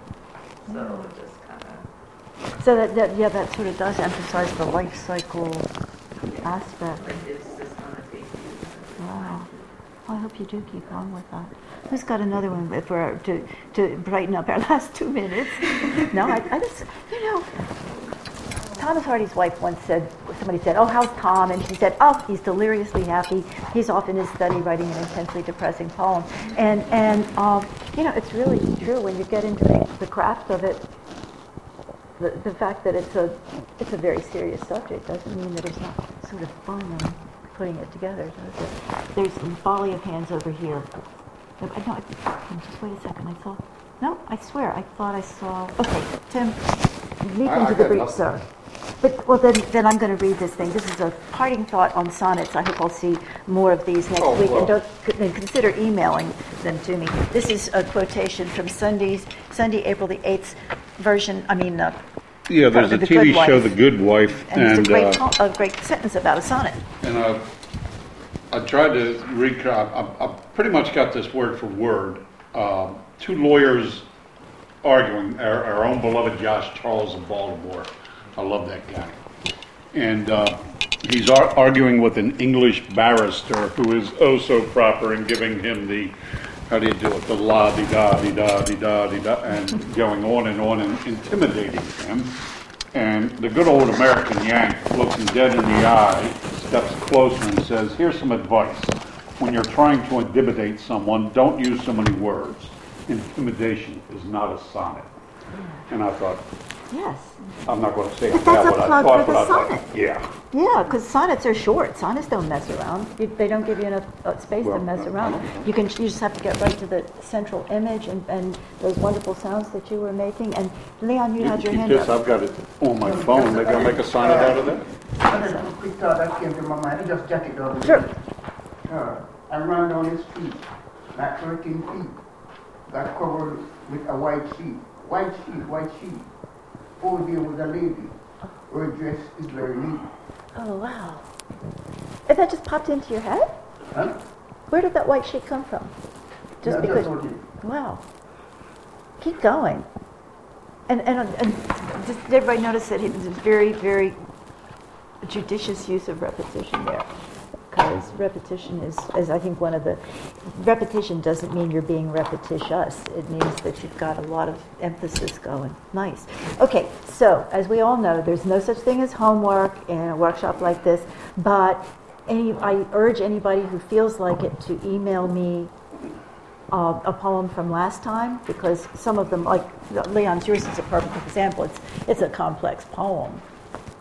So Yeah. it just kind of So that, that yeah, that sort of does emphasize the life cycle aspect. Wow. Well, I hope you do keep on with that. Who's got another one if we're, to, to brighten up our [laughs] last two minutes? no, I, I just, you know, Thomas Hardy's wife once said, somebody said, oh, how's Tom? And she said, oh, he's deliriously happy. He's off in his study writing an intensely depressing poem. And, and um, you know, it's really true when you get into the craft of it. The, the fact that it's a, it's a very serious subject doesn't mean that it's not sort of fun and putting it together, does it? There's a volley of hands over here. No, I, just wait a second. I saw. No, I swear, I thought I saw. Okay, Tim, leap into the breach, sir. But well, then, then I'm going to read this thing. This is a parting thought on sonnets. I hope I'll see more of these next Oh, week, well. and don't and consider emailing them to me. This is a quotation from Sunday's Sunday, April the eighth version. I mean, uh, Yeah, there's The a Good TV show, Wife. The Good Wife, and, it's a great, uh, po- a great sentence about a sonnet. and I, I tried to recap, I, I pretty much got this word for word. Um, Two lawyers arguing, our, our own beloved Josh Charles of Baltimore. I love that guy. And uh, he's ar- arguing with an English barrister who is oh so proper in giving him the, how do you do it, the la di da di da di da di da, and going on and on and intimidating him. And the good old American Yank looks him dead in the eye, steps closer and says, here's some advice. When you're trying to intimidate someone, don't use so many words. Intimidation is not a sonnet. And I thought, Yes. I'm not going to say But that's that a what I plug for the I sonnet. yeah. Yeah, because sonnets are short. Sonnets don't mess around. You, they don't give you enough uh, space to mess uh, around. You can. You just have to get right to the central image and, and those wonderful sounds that you were making. And Leon, you, You had your hand this, up. I've got it on my phone, maybe I'll make a sonnet out of that. Another quick thought that came to my mind, I just jot it down. Sure. Uh, I ran down the street, like 13 feet, got covered with a white sheet. White sheet, white sheet. Over there was a lady Her dress is very neat. Oh, wow. And that just popped into your head? Huh? Where did that white sheet come from? Just Yeah, because. it- Wow. Keep going. And, and, and just, did everybody notice that it was a very, very judicious use of repetition there? Because repetition is, is, I think, one of the. Repetition doesn't mean you're being repetitious. It means that you've got a lot of emphasis going. Nice. Okay, so as we all know, there's no such thing as homework in a workshop like this, but any, I urge anybody who feels like it to email me uh, a poem from last time because some of them, like Leon's yours is a perfect example. It's it's a complex poem,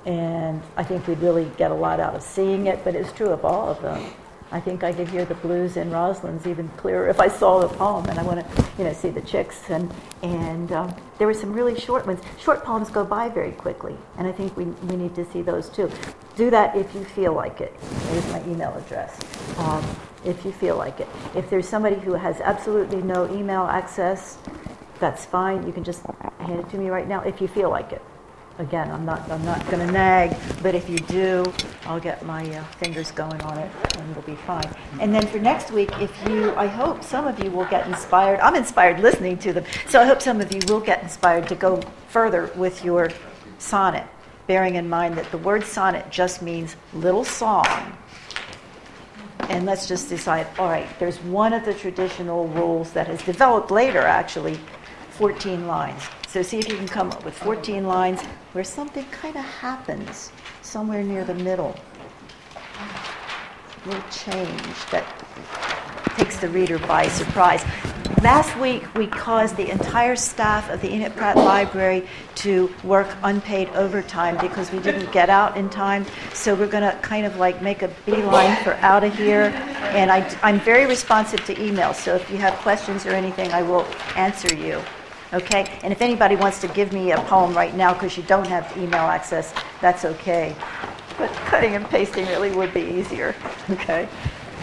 and I think we'd really get a lot out of seeing it. But it's true of all of them. I think I could hear the blues in Rosalind's even clearer if I saw the poem, and I want to, you know, see the chicks. And and um, there were some really short ones. Short poems go by very quickly, and I think we we need to see those too. Do that if you feel like it. There's my email address. Um, if you feel like it. If there's somebody who has absolutely no email access, that's fine. You can just hand it to me right now if you feel like it. Again, I'm not I'm not going to nag, but if you do, I'll get my uh, fingers going on it, and it'll be fine. And then for next week, if you, I hope some of you will get inspired. I'm inspired listening to them, so I hope some of you will get inspired to go further with your sonnet, bearing in mind that the word sonnet just means little song and let's just decide all right, there's one of the traditional rules that has developed later, actually 14 lines. So see if you can come up with 14 lines where something kind of happens somewhere near the middle. A little change that takes the reader by surprise. Last week, we caused the entire staff of the Enoch Pratt Library to work unpaid overtime because we didn't get out in time. So we're going to kind of like make a beeline for out of here. And I, I'm very responsive to emails, so if you have questions or anything, I will answer you. Okay? And if anybody wants to give me a poem right now because you don't have email access, that's okay. But cutting and pasting really would be easier. Okay?